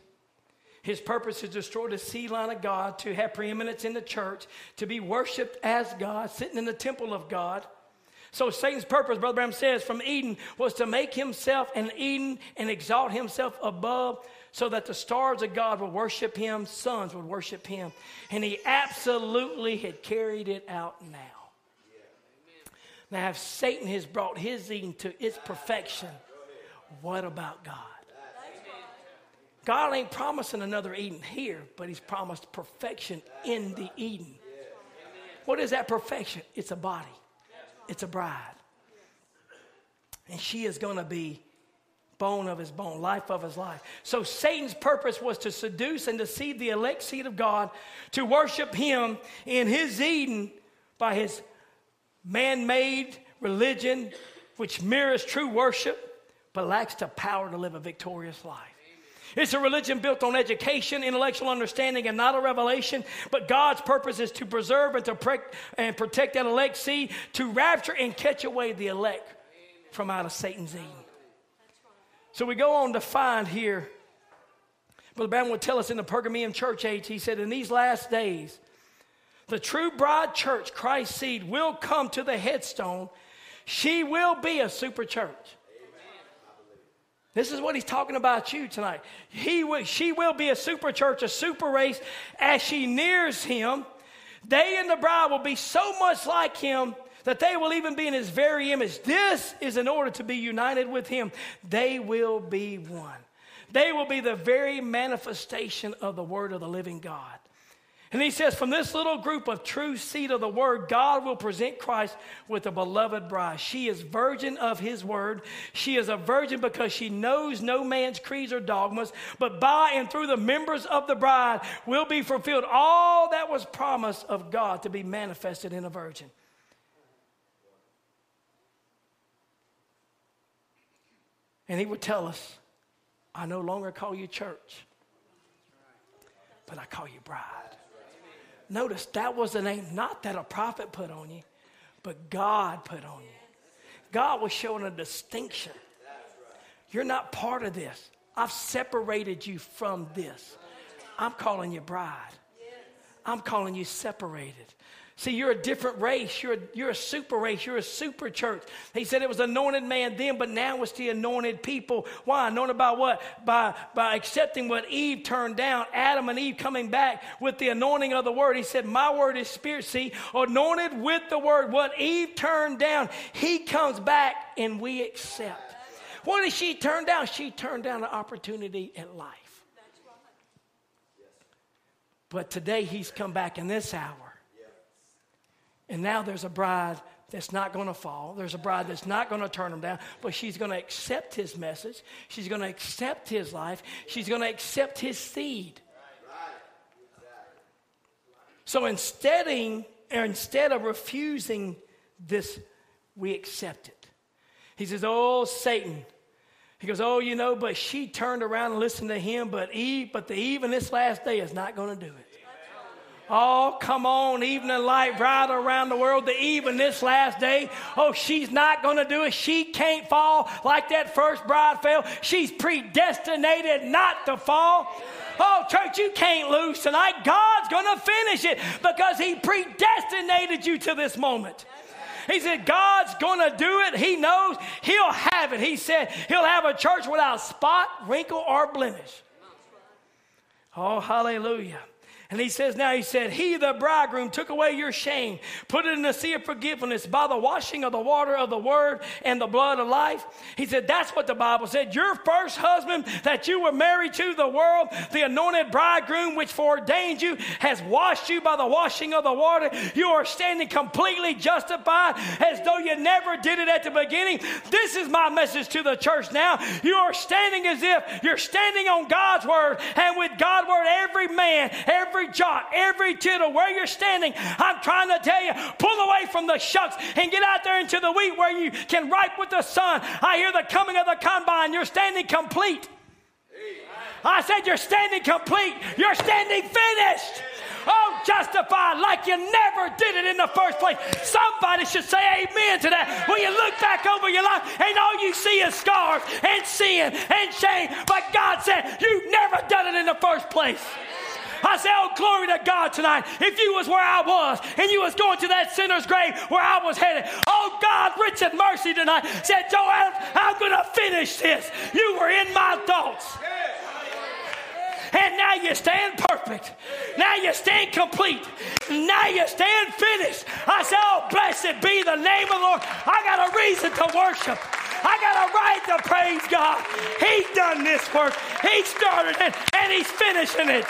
His purpose is to destroy the seed line of God, to have preeminence in the church, to be worshiped as God, sitting in the temple of God. So Satan's purpose, Brother Branham says, from Eden was to make himself an Eden and exalt himself above so that the stars of God would worship him, sons would worship him. And he absolutely had carried it out now. Now, if Satan has brought his Eden to its perfection, what about God? God ain't promising another Eden here, but he's promised perfection in the Eden. What is that perfection? It's a body. It's a bride. And she is going to be bone of his bone, life of his life. So Satan's purpose was to seduce and deceive the elect seed of God to worship him in his Eden by his man made religion, which mirrors true worship, but lacks the power to live a victorious life. It's a religion built on education, intellectual understanding, and not a revelation. But God's purpose is to preserve and to pre- and protect that elect seed, to rapture and catch away the elect from out of Satan's Eden. So we go on to find here, Brother Branham would tell us in the Pergamean church age, he said, in these last days, the true bride church, Christ's seed, will come to the headstone. She will be a super church. This is what he's talking about you tonight. He will, she will be a super church, a super race. As she nears him, they and the bride will be so much like him that they will even be in his very image. This is in order to be united with him. They will be one. They will be the very manifestation of the word of the living God. And he says, from this little group of true seed of the word, God will present Christ with a beloved bride. She is virgin of his word. She is a virgin because she knows no man's creeds or dogmas, but by and through the members of the bride will be fulfilled all that was promised of God to be manifested in a virgin. And he would tell us, I no longer call you church, but I call you bride. Notice that was the name, not that a prophet put on you, but God put on you. God was showing a distinction. You're not part of this. I've separated you from this. I'm calling you bride. I'm calling you separated. See, you're a different race. You're a, you're a super race. You're a super church. He said it was anointed man then, but now it's the anointed people. Why? Anointed by what? By, by accepting what Eve turned down. Adam and Eve coming back with the anointing of the word. He said, My word is spirit. See, anointed with the word. What Eve turned down, he comes back and we accept. What did she turn down? She turned down an opportunity at life. But today he's come back in this hour and now there's a bride that's not going to fall. There's a bride that's not going to turn him down, but she's going to accept his message. She's going to accept his life. She's going to accept his seed. So instead, instead of refusing this, we accept it. He says, Oh, Satan. He goes, Oh, you know, but she turned around and listened to him, but Eve, but the Eve in this last day is not going to do it. Oh, come on, evening light bright around the world, the even this last day. Oh, she's not going to do it. She can't fall like that first bride fell. She's predestinated not to fall. Oh, church, you can't lose tonight. God's going to finish it because He predestinated you to this moment. He said, God's going to do it. He knows He'll have it. He said, He'll have a church without spot, wrinkle, or blemish. Oh, hallelujah. And he says, Now he said, He, the bridegroom, took away your shame, put it in the sea of forgiveness by the washing of the water of the word and the blood of life. He said, That's what the Bible said. Your first husband that you were married to, the world, the anointed bridegroom which foreordained you, has washed you by the washing of the water. You are standing completely justified as though you never did it at the beginning. This is my message to the church now. You are standing as if you're standing on God's word, and with God's word, every man, every every jot, every tittle, where you're standing. I'm trying to tell you, pull away from the shucks and get out there into the wheat where you can ripe with the sun. I hear the coming of the combine. You're standing complete. I said, You're standing complete. You're standing finished. Oh, justified like you never did it in the first place. Somebody should say amen to that. When you look back over your life and all you see is scars and sin and shame, but God said, You've never done it in the first place. I say, oh, glory to God tonight. If you was where I was and you was going to that sinner's grave where I was headed, oh, God, rich in mercy tonight, said, Joe, I'm going to finish this. You were in my thoughts. And now you stand perfect. Now you stand complete. Now you stand finished. I say, oh, blessed be the name of the Lord. I got a reason to worship. I got a right to praise God. He's done this work. He started it and he's finishing it.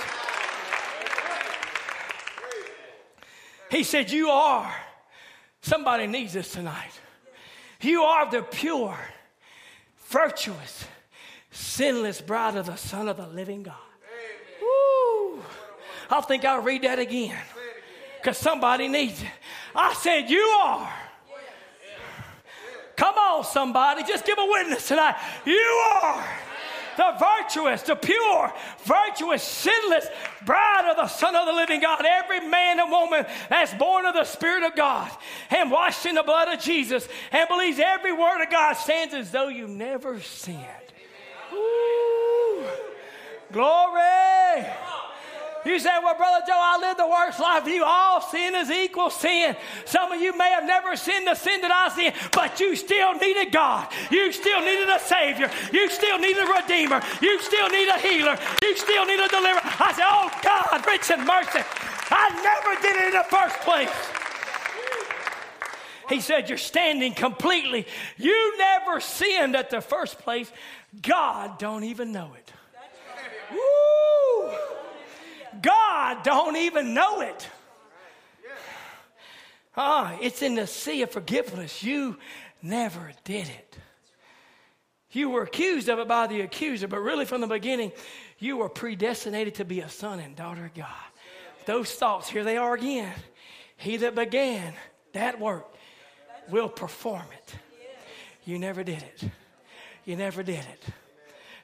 He said, You are. Somebody needs this tonight. You are the pure, virtuous, sinless bride of the Son of the living God. Woo. I think I'll read that again because somebody needs it. I said, You are. Come on, somebody. Just give a witness tonight. You are the virtuous, the pure, virtuous, sinless bride of the Son of the living God. Every man and woman that's born of the Spirit of God and washed in the blood of Jesus and believes every word of God stands as though you never sinned. Ooh. Glory. You say, Well, Brother Joe, I lived the worst life you. All sin is equal sin. Some of you may have never sinned the sin that I sin, but you still needed God. You still needed a Savior. You still needed a Redeemer. You still need a healer. You still need a deliverer. I said, Oh, God, rich in mercy. I never did it in the first place. He said, You're standing completely. You never sinned at the first place. God don't even know it. Woo! God don't even know it. Ah, it's in the sea of forgiveness. You never did it. You were accused of it by the accuser, but really from the beginning, you were predestinated to be a son and daughter of God. Those thoughts, here they are again. He that began that work will perform it. You never did it. You never did it.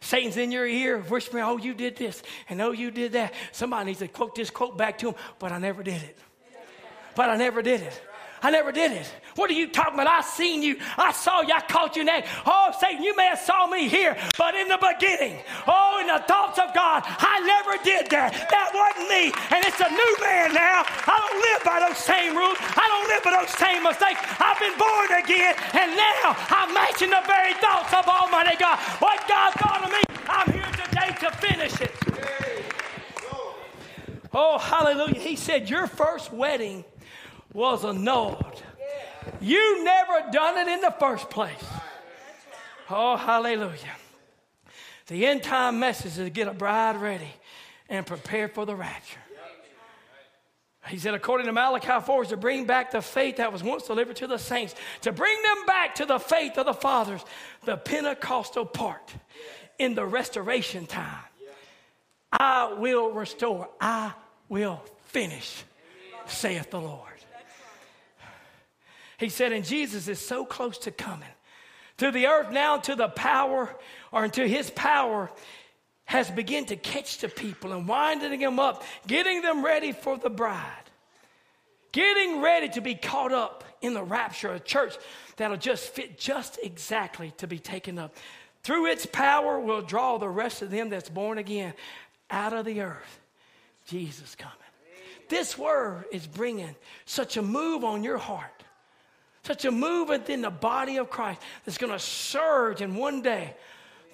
Satan's in your ear whispering, oh, you did this and oh, you did that. Somebody needs to quote this quote back to him, but I never did it. But I never did it. I never did it. What are you talking about? I seen you. I saw you. I caught you that. Oh, Satan, you may have saw me here, but in the beginning, oh, in the thoughts of God, I never did that. That wasn't me. And it's a new man now. I don't live by those same rules. I don't live by those same mistakes. I've been born again, and now I'm matching the very thoughts of Almighty God. What God thought of me, I'm here today to finish it. Oh, hallelujah. He said, Your first wedding was annulled. You never done it in the first place. Oh, hallelujah. The end time message is to get a bride ready and prepare for the rapture. He said, according to Malachi 4, is to bring back the faith that was once delivered to the saints, to bring them back to the faith of the fathers, the Pentecostal part in the restoration time. I will restore, I will finish, saith the Lord. He said, and Jesus is so close to coming to the earth now, to the power, or into his power has begun to catch the people and winding them up, getting them ready for the bride, getting ready to be caught up in the rapture, a church that'll just fit just exactly to be taken up. Through its power, will draw the rest of them that's born again out of the earth. Jesus coming. This word is bringing such a move on your heart such a movement in the body of Christ that's going to surge in one day.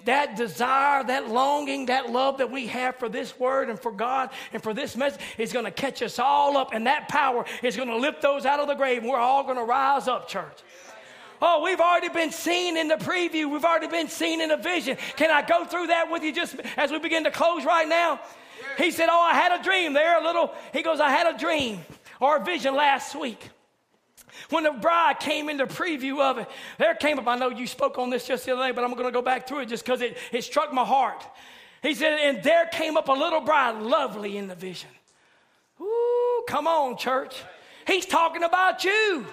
That desire, that longing, that love that we have for this word and for God and for this message is going to catch us all up, and that power is going to lift those out of the grave, and we're all going to rise up, church. Oh, we've already been seen in the preview. We've already been seen in the vision. Can I go through that with you just as we begin to close right now? He said, Oh, I had a dream there, a little. He goes, I had a dream or a vision last week. When the bride came in the preview of it, there came up, I know you spoke on this just the other day, but I'm going to go back through it just because it, it struck my heart. He said, and there came up a little bride, lovely in the vision. Ooh, come on, church. He's talking about you.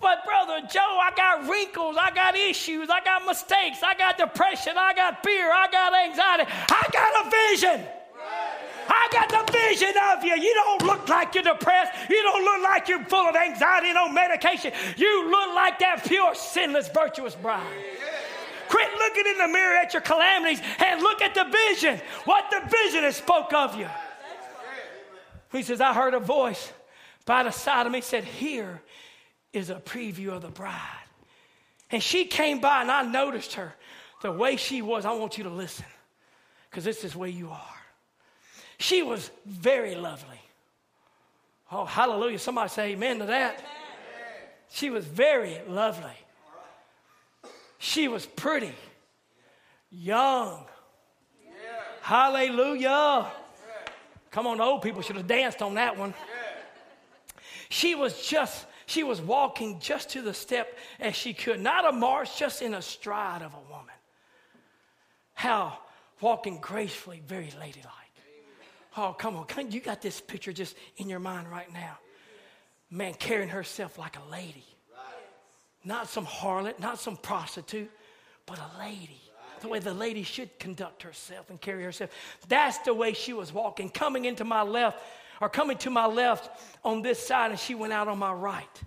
But, Brother Joe, I got wrinkles, I got issues, I got mistakes, I got depression, I got fear, I got anxiety. I got a vision. I got the vision of you. You don't look like you're depressed. You don't look like you're full of anxiety and on medication. You look like that pure, sinless, virtuous bride. Quit looking in the mirror at your calamities and look at the vision. What the vision has spoke of you. He says, I heard a voice by the side of me said, Here is a preview of the bride. And she came by and I noticed her. The way she was, I want you to listen because this is where you are. She was very lovely. Oh, hallelujah. Somebody say amen to that. Amen. She was very lovely. She was pretty, young. Yeah. Hallelujah. Yeah. Come on, old people should have danced on that one. Yeah. She was just, she was walking just to the step as she could, not a march, just in a stride of a woman. How walking gracefully, very ladylike. Oh, come on. You got this picture just in your mind right now. Man, carrying herself like a lady. Not some harlot, not some prostitute, but a lady. The way the lady should conduct herself and carry herself. That's the way she was walking, coming into my left, or coming to my left on this side, and she went out on my right.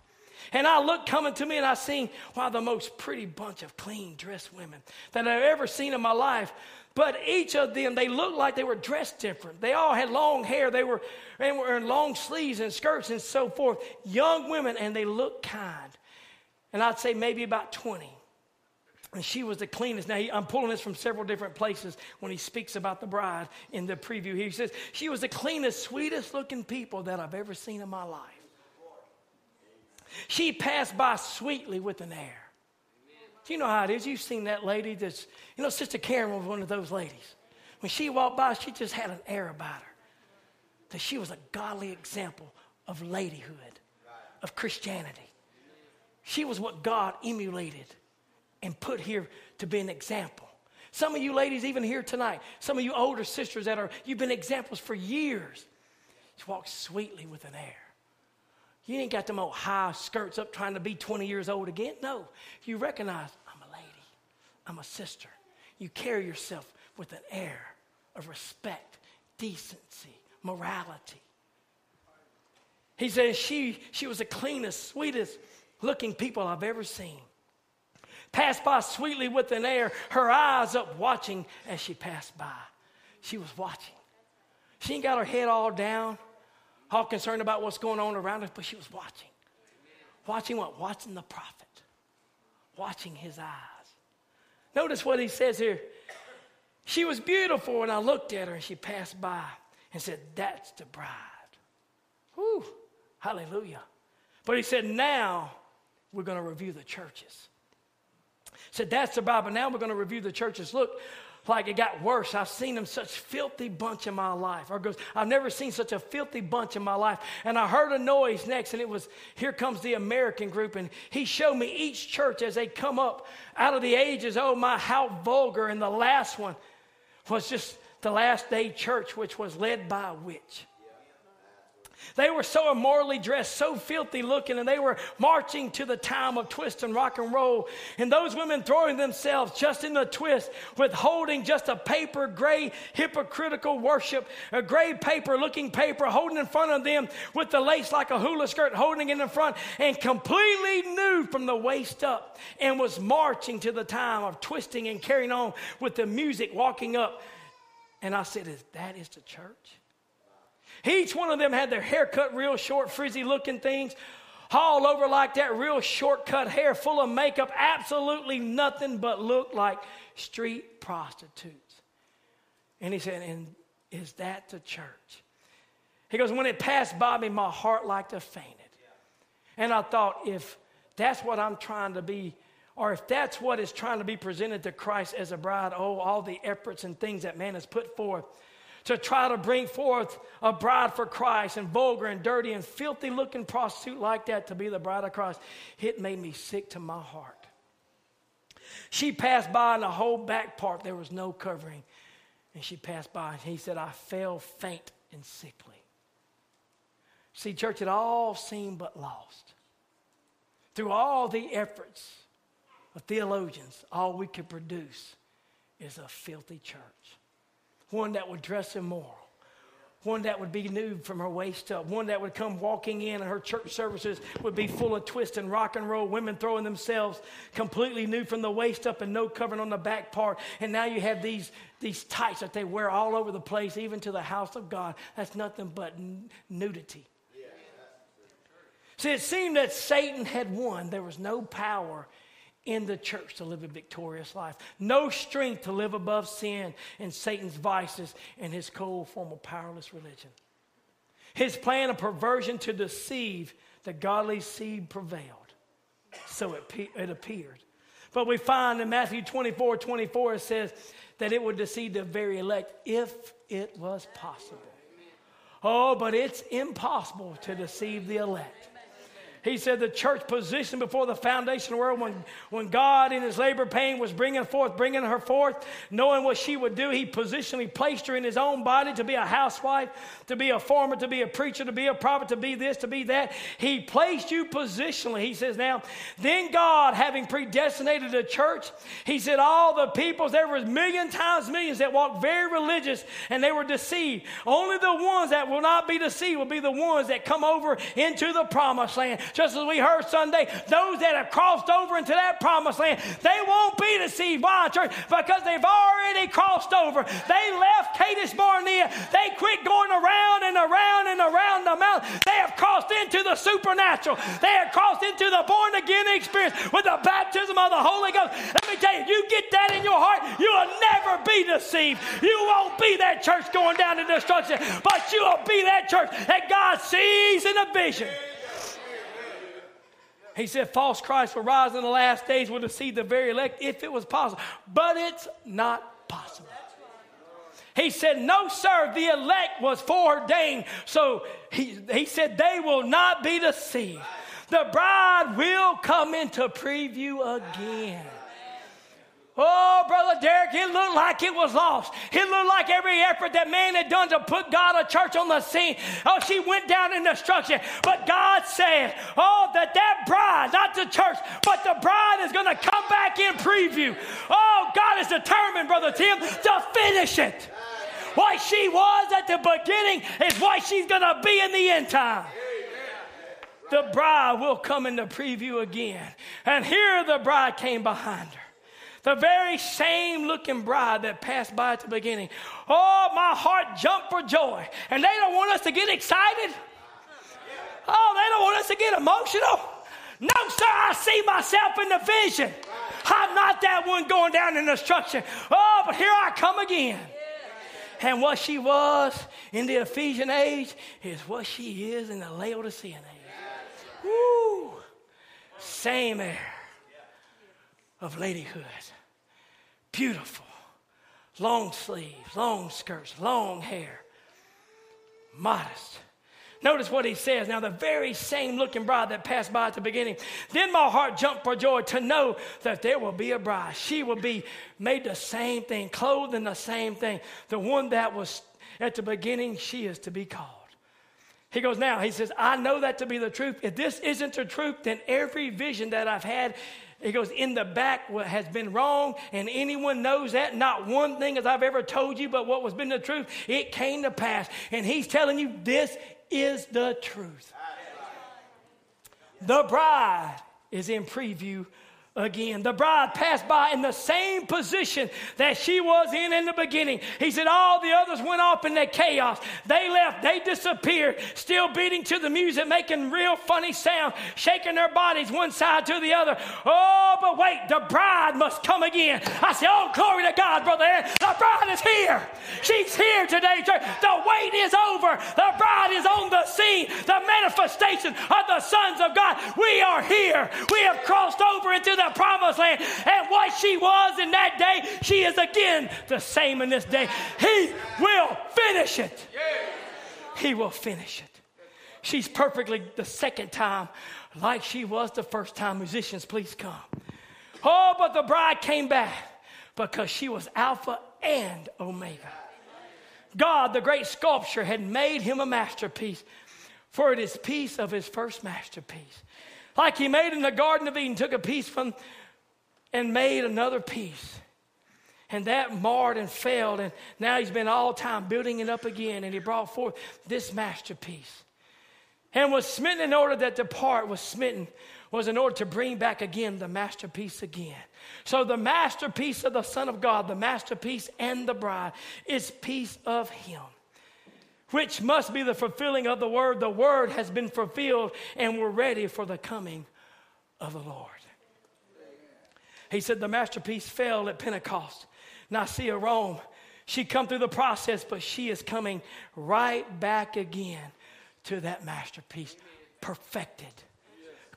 And I looked coming to me and I seen, wow, the most pretty bunch of clean dressed women that I've ever seen in my life. But each of them, they looked like they were dressed different. They all had long hair. They were, they were in long sleeves and skirts and so forth. Young women, and they looked kind. And I'd say maybe about 20. And she was the cleanest. Now, he, I'm pulling this from several different places when he speaks about the bride in the preview. He says, She was the cleanest, sweetest looking people that I've ever seen in my life. She passed by sweetly with an air. You know how it is? You've seen that lady that's, you know, Sister Karen was one of those ladies. When she walked by, she just had an air about her. That she was a godly example of ladyhood, of Christianity. She was what God emulated and put here to be an example. Some of you ladies, even here tonight, some of you older sisters that are, you've been examples for years. She walked sweetly with an air. You ain't got them old high skirts up trying to be 20 years old again. No, you recognize I'm a lady, I'm a sister. You carry yourself with an air of respect, decency, morality. He says she, she was the cleanest, sweetest looking people I've ever seen. Passed by sweetly with an air, her eyes up watching as she passed by. She was watching. She ain't got her head all down all concerned about what's going on around us, but she was watching. Watching what? Watching the prophet, watching his eyes. Notice what he says here. She was beautiful, and I looked at her, and she passed by and said, That's the bride. Whew, hallelujah. But he said, Now we're going to review the churches. Said, That's the bride, but now we're going to review the churches. Look, like it got worse. I've seen them such filthy bunch in my life. Or goes, I've never seen such a filthy bunch in my life. And I heard a noise next, and it was here comes the American group, and he showed me each church as they come up out of the ages. Oh my, how vulgar! And the last one was just the last day church, which was led by a witch. They were so immorally dressed, so filthy looking, and they were marching to the time of twist and rock and roll. And those women throwing themselves just in the twist with holding just a paper, gray, hypocritical worship, a gray paper looking paper, holding in front of them with the lace like a hula skirt, holding it in front, and completely nude from the waist up, and was marching to the time of twisting and carrying on with the music, walking up. And I said, Is that is the church? Each one of them had their hair cut real short, frizzy looking things, all over like that, real short cut hair, full of makeup, absolutely nothing but looked like street prostitutes. And he said, And is that the church? He goes, When it passed by me, my heart like to fainted. And I thought, if that's what I'm trying to be, or if that's what is trying to be presented to Christ as a bride, oh, all the efforts and things that man has put forth to try to bring forth a bride for Christ and vulgar and dirty and filthy looking prostitute like that to be the bride of Christ, it made me sick to my heart. She passed by in the whole back part, there was no covering. And she passed by, and he said, I fell faint and sickly. See, church, it all seemed but lost. Through all the efforts of theologians, all we could produce is a filthy church one that would dress immoral, one that would be nude from her waist up, one that would come walking in and her church services would be full of twist and rock and roll, women throwing themselves completely nude from the waist up and no covering on the back part. And now you have these, these tights that they wear all over the place, even to the house of God. That's nothing but n- nudity. See, it seemed that Satan had won. There was no power in the church to live a victorious life. No strength to live above sin and Satan's vices and his cold form of powerless religion. His plan of perversion to deceive the godly seed prevailed. So it, it appeared. But we find in Matthew 24 24, it says that it would deceive the very elect if it was possible. Oh, but it's impossible to deceive the elect. He said the church positioned before the foundation of the world when, when God in his labor pain was bringing forth, bringing her forth, knowing what she would do, he positionally placed her in his own body to be a housewife, to be a farmer, to be a preacher, to be a prophet, to be this, to be that. He placed you positionally. He says now, then God, having predestinated the church, he said all the peoples, there was million times millions that walked very religious and they were deceived. Only the ones that will not be deceived will be the ones that come over into the promised land just as we heard Sunday, those that have crossed over into that promised land, they won't be deceived. Why, church? Because they've already crossed over. They left Kadesh Barnea. They quit going around and around and around the mountain. They have crossed into the supernatural. They have crossed into the born again experience with the baptism of the Holy Ghost. Let me tell you, you get that in your heart, you will never be deceived. You won't be that church going down to destruction, but you will be that church that God sees in a vision. He said false Christ will rise in the last days will deceive the very elect if it was possible. But it's not possible. He said, No, sir, the elect was foreordained. So he, he said, They will not be deceived. The bride will come into preview again. Oh, Brother Derek, it looked like it was lost. It looked like every effort that man had done to put God a church on the scene, oh, she went down in destruction. But God said, oh, that that bride, not the church, but the bride is going to come back in preview. Oh, God is determined, Brother Tim, to finish it. What she was at the beginning is what she's going to be in the end time the bride will come in the preview again. And here the bride came behind her. The very same looking bride that passed by at the beginning. Oh, my heart jumped for joy. And they don't want us to get excited. Oh, they don't want us to get emotional. No, sir, I see myself in the vision. I'm not that one going down in destruction. Oh, but here I come again. And what she was in the Ephesian age is what she is in the Laodicean age. Woo! Same air of ladyhood. Beautiful. Long sleeves, long skirts, long hair. Modest. Notice what he says. Now, the very same looking bride that passed by at the beginning. Then my heart jumped for joy to know that there will be a bride. She will be made the same thing, clothed in the same thing. The one that was at the beginning, she is to be called. He goes, Now, he says, I know that to be the truth. If this isn't the truth, then every vision that I've had he goes, in the back what has been wrong, and anyone knows that. Not one thing as I've ever told you, but what was been the truth, it came to pass. And he's telling you this is the truth. The bride is in preview again. The bride passed by in the same position that she was in in the beginning. He said all the others went off in that chaos. They left, they disappeared, still beating to the music, making real funny sound, shaking their bodies one side to the other. Oh, but wait, the bride must come again. I said, oh, glory to God, brother. The bride is here. She's here today, church. The wait is over. The bride is on the scene. The manifestation of the sons of God. We are here. We have crossed over into the the promised land. And what she was in that day, she is again the same in this day. He will finish it. He will finish it. She's perfectly the second time, like she was the first time. Musicians, please come. Oh, but the bride came back because she was Alpha and Omega. God, the great sculptor, had made him a masterpiece, for it is piece of his first masterpiece. Like he made in the Garden of Eden, took a piece from and made another piece. And that marred and failed. And now he's been all time building it up again. And he brought forth this masterpiece. And was smitten in order that the part was smitten was in order to bring back again the masterpiece again. So the masterpiece of the Son of God, the masterpiece and the bride, is piece of Him, which must be the fulfilling of the word. The word has been fulfilled, and we're ready for the coming of the Lord. He said the masterpiece fell at Pentecost. Nicaea, Rome. She come through the process, but she is coming right back again to that masterpiece, perfected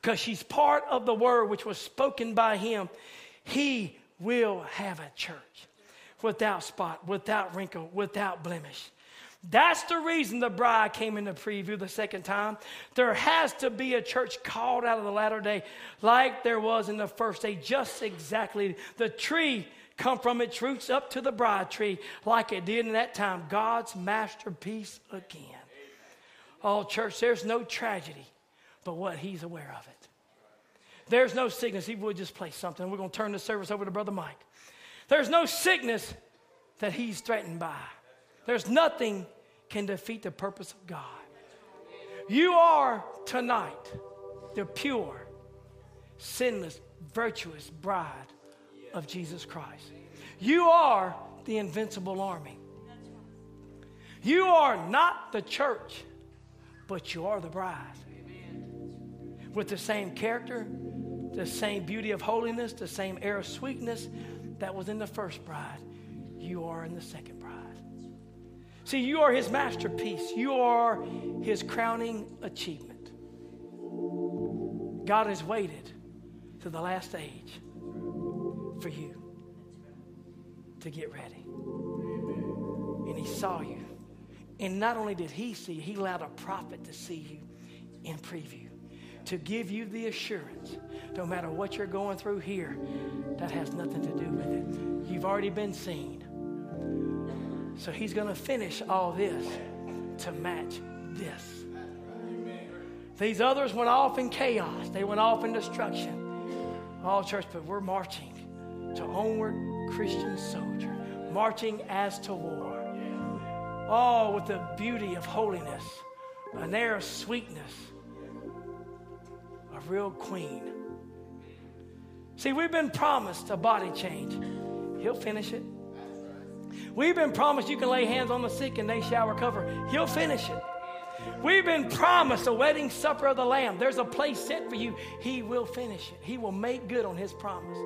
because she's part of the word which was spoken by him. He will have a church without spot, without wrinkle, without blemish. That's the reason the bride came in the preview the second time. There has to be a church called out of the latter day like there was in the first day, just exactly. The tree come from its roots up to the bride tree like it did in that time. God's masterpiece again. Oh, church, there's no tragedy but what he's aware of it. There's no sickness. He would just play something. We're going to turn the service over to Brother Mike. There's no sickness that he's threatened by. There's nothing can defeat the purpose of God. You are tonight the pure, sinless, virtuous bride of Jesus Christ. You are the invincible army. You are not the church, but you are the bride. With the same character, the same beauty of holiness, the same air of sweetness that was in the first bride, you are in the second bride. See, you are his masterpiece, you are his crowning achievement. God has waited to the last age for you to get ready. And he saw you. And not only did he see he allowed a prophet to see you in preview to give you the assurance no matter what you're going through here, that has nothing to do with it. You've already been seen. So he's going to finish all this to match this. These others went off in chaos, they went off in destruction. All church, but we're marching to onward Christian soldier, marching as to war. All with the beauty of holiness, an air of sweetness a real queen. See, we've been promised a body change. He'll finish it. We've been promised you can lay hands on the sick and they shall recover. He'll finish it. We've been promised a wedding supper of the Lamb. There's a place set for you. He will finish it. He will make good on His promise.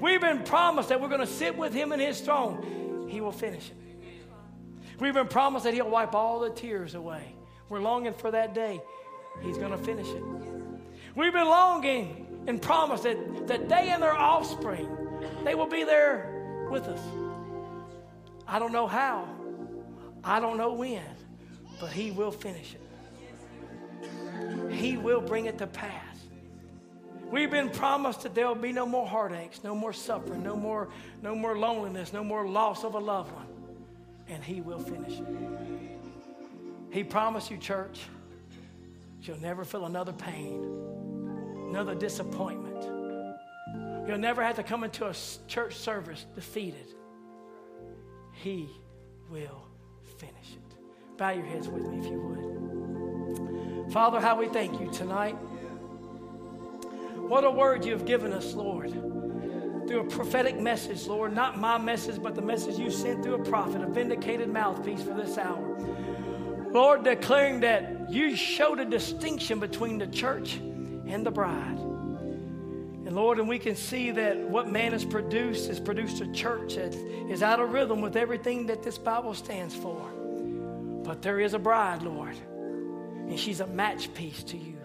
We've been promised that we're going to sit with Him in His throne. He will finish it. We've been promised that He'll wipe all the tears away. We're longing for that day. He's going to finish it. We've been longing and promised that, that they and their offspring, they will be there with us. I don't know how. I don't know when, but He will finish it. He will bring it to pass. We've been promised that there will be no more heartaches, no more suffering, no more, no more loneliness, no more loss of a loved one. And He will finish it. He promised you, church, you'll never feel another pain another disappointment. You'll never have to come into a church service defeated. He will finish it. Bow your heads with me if you would. Father, how we thank you tonight. What a word you have given us, Lord. Through a prophetic message, Lord, not my message, but the message you sent through a prophet, a vindicated mouthpiece for this hour. Lord, declaring that you showed a distinction between the church and the bride. And Lord, and we can see that what man has produced has produced a church that is out of rhythm with everything that this Bible stands for. But there is a bride, Lord, and she's a match piece to you.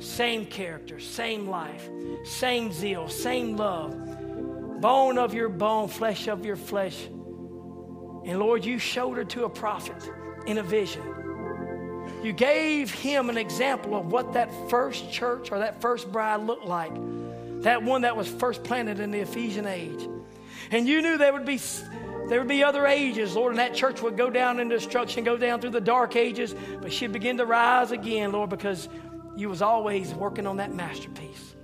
Same character, same life, same zeal, same love, bone of your bone, flesh of your flesh. And Lord, you showed her to a prophet in a vision. You gave him an example of what that first church or that first bride looked like. That one that was first planted in the Ephesian age. And you knew there would be there would be other ages, Lord, and that church would go down in destruction, go down through the dark ages, but she'd begin to rise again, Lord, because you was always working on that masterpiece.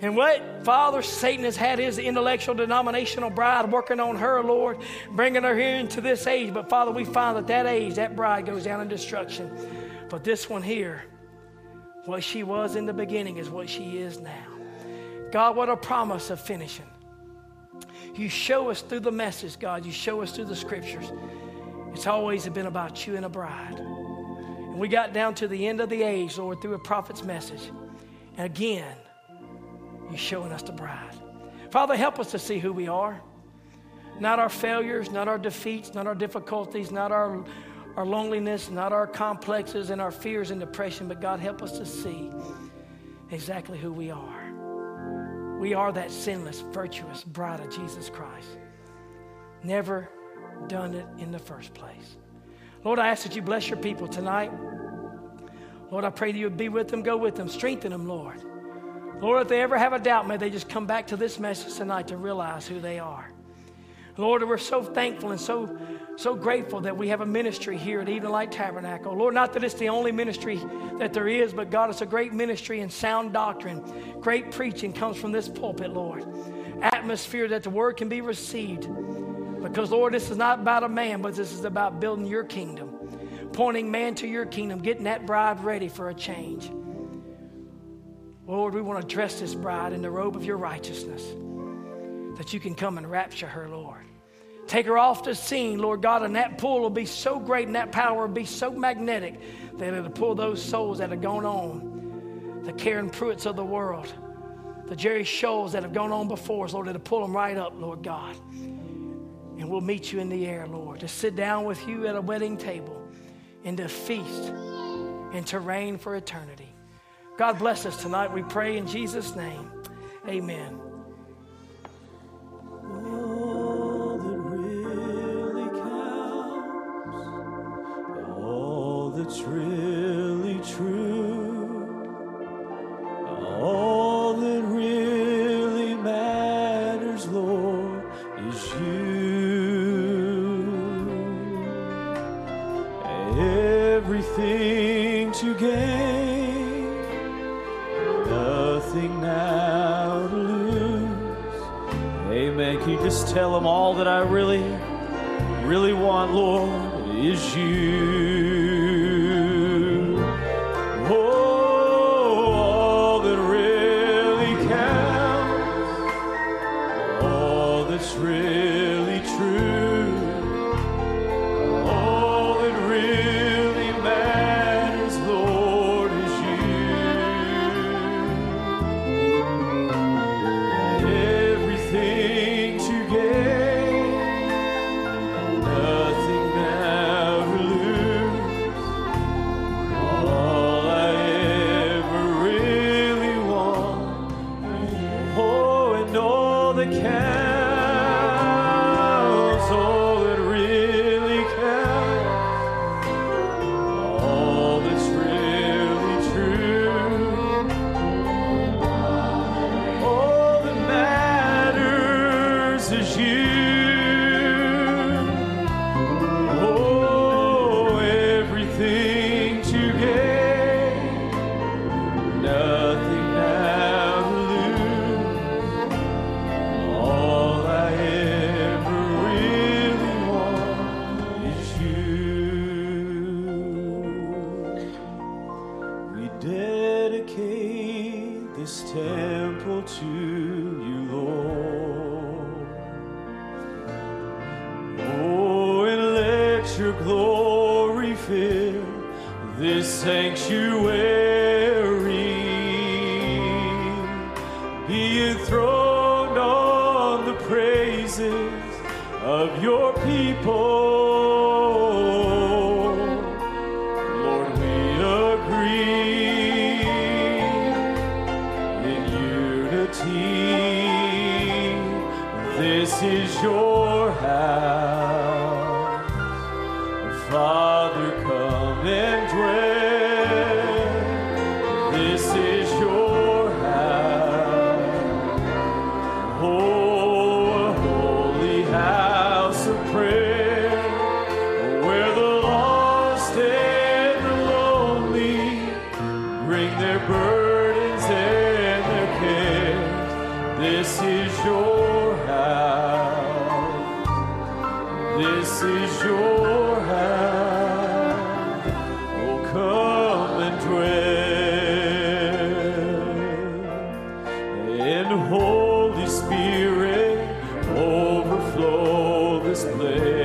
And what, Father, Satan has had his intellectual denominational bride working on her, Lord, bringing her here into this age. But Father, we find that that age, that bride goes down in destruction. But this one here, what she was in the beginning is what she is now. God, what a promise of finishing. You show us through the message, God. You show us through the scriptures. It's always been about you and a bride. And we got down to the end of the age, Lord, through a prophet's message. And again, you're showing us the bride. Father, help us to see who we are. Not our failures, not our defeats, not our difficulties, not our, our loneliness, not our complexes and our fears and depression, but God, help us to see exactly who we are. We are that sinless, virtuous bride of Jesus Christ. Never done it in the first place. Lord, I ask that you bless your people tonight. Lord, I pray that you would be with them, go with them, strengthen them, Lord. Lord, if they ever have a doubt, may they just come back to this message tonight to realize who they are. Lord, we're so thankful and so, so grateful that we have a ministry here at Evening Light Tabernacle. Lord, not that it's the only ministry that there is, but God, it's a great ministry and sound doctrine. Great preaching comes from this pulpit, Lord. Atmosphere that the word can be received. Because, Lord, this is not about a man, but this is about building your kingdom, pointing man to your kingdom, getting that bride ready for a change. Lord, we want to dress this bride in the robe of your righteousness that you can come and rapture her, Lord. Take her off the scene, Lord God, and that pull will be so great and that power will be so magnetic that it'll pull those souls that have gone on, the Karen Pruitts of the world, the Jerry Scholes that have gone on before us, Lord, it'll pull them right up, Lord God. And we'll meet you in the air, Lord, to sit down with you at a wedding table and to feast and to reign for eternity. God bless us tonight, we pray in Jesus' name. Amen. That really true, all tell them all that I really, really want, Lord, is you. Oh, all that really counts, all that's really true,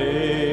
Hey.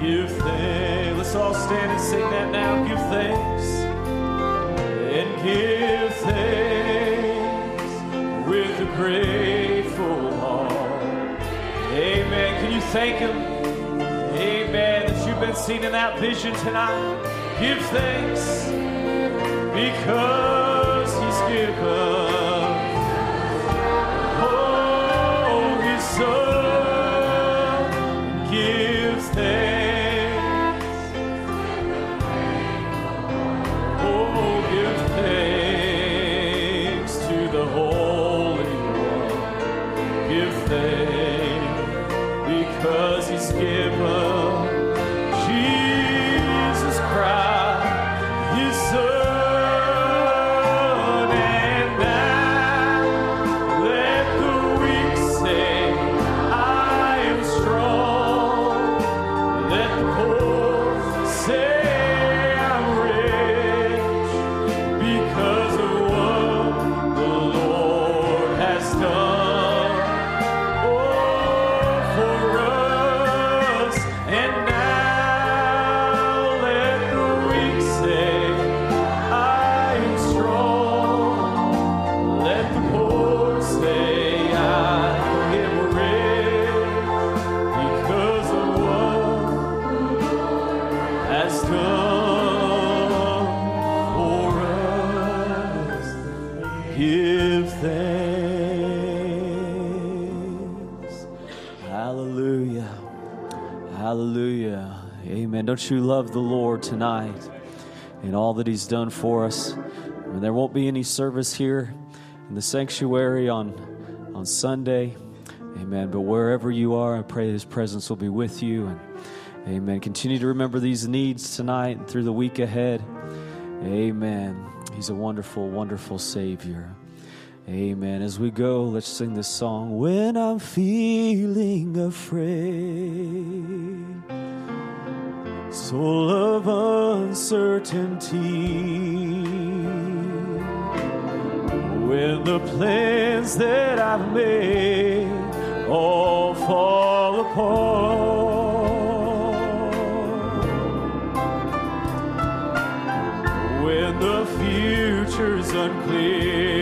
Give thanks. Let's all stand and sing that now. Give thanks. And give thanks with a grateful heart. Amen. Can you thank Him? Amen. That you've been seen in that vision tonight. Give thanks because He's given. much you love the Lord tonight and all that He's done for us. And there won't be any service here in the sanctuary on, on Sunday. Amen. But wherever you are, I pray His presence will be with you. And amen. Continue to remember these needs tonight and through the week ahead. Amen. He's a wonderful, wonderful Savior. Amen. As we go, let's sing this song. When I'm feeling afraid soul of uncertainty. When the plans that I've made all fall apart, when the future's unclear.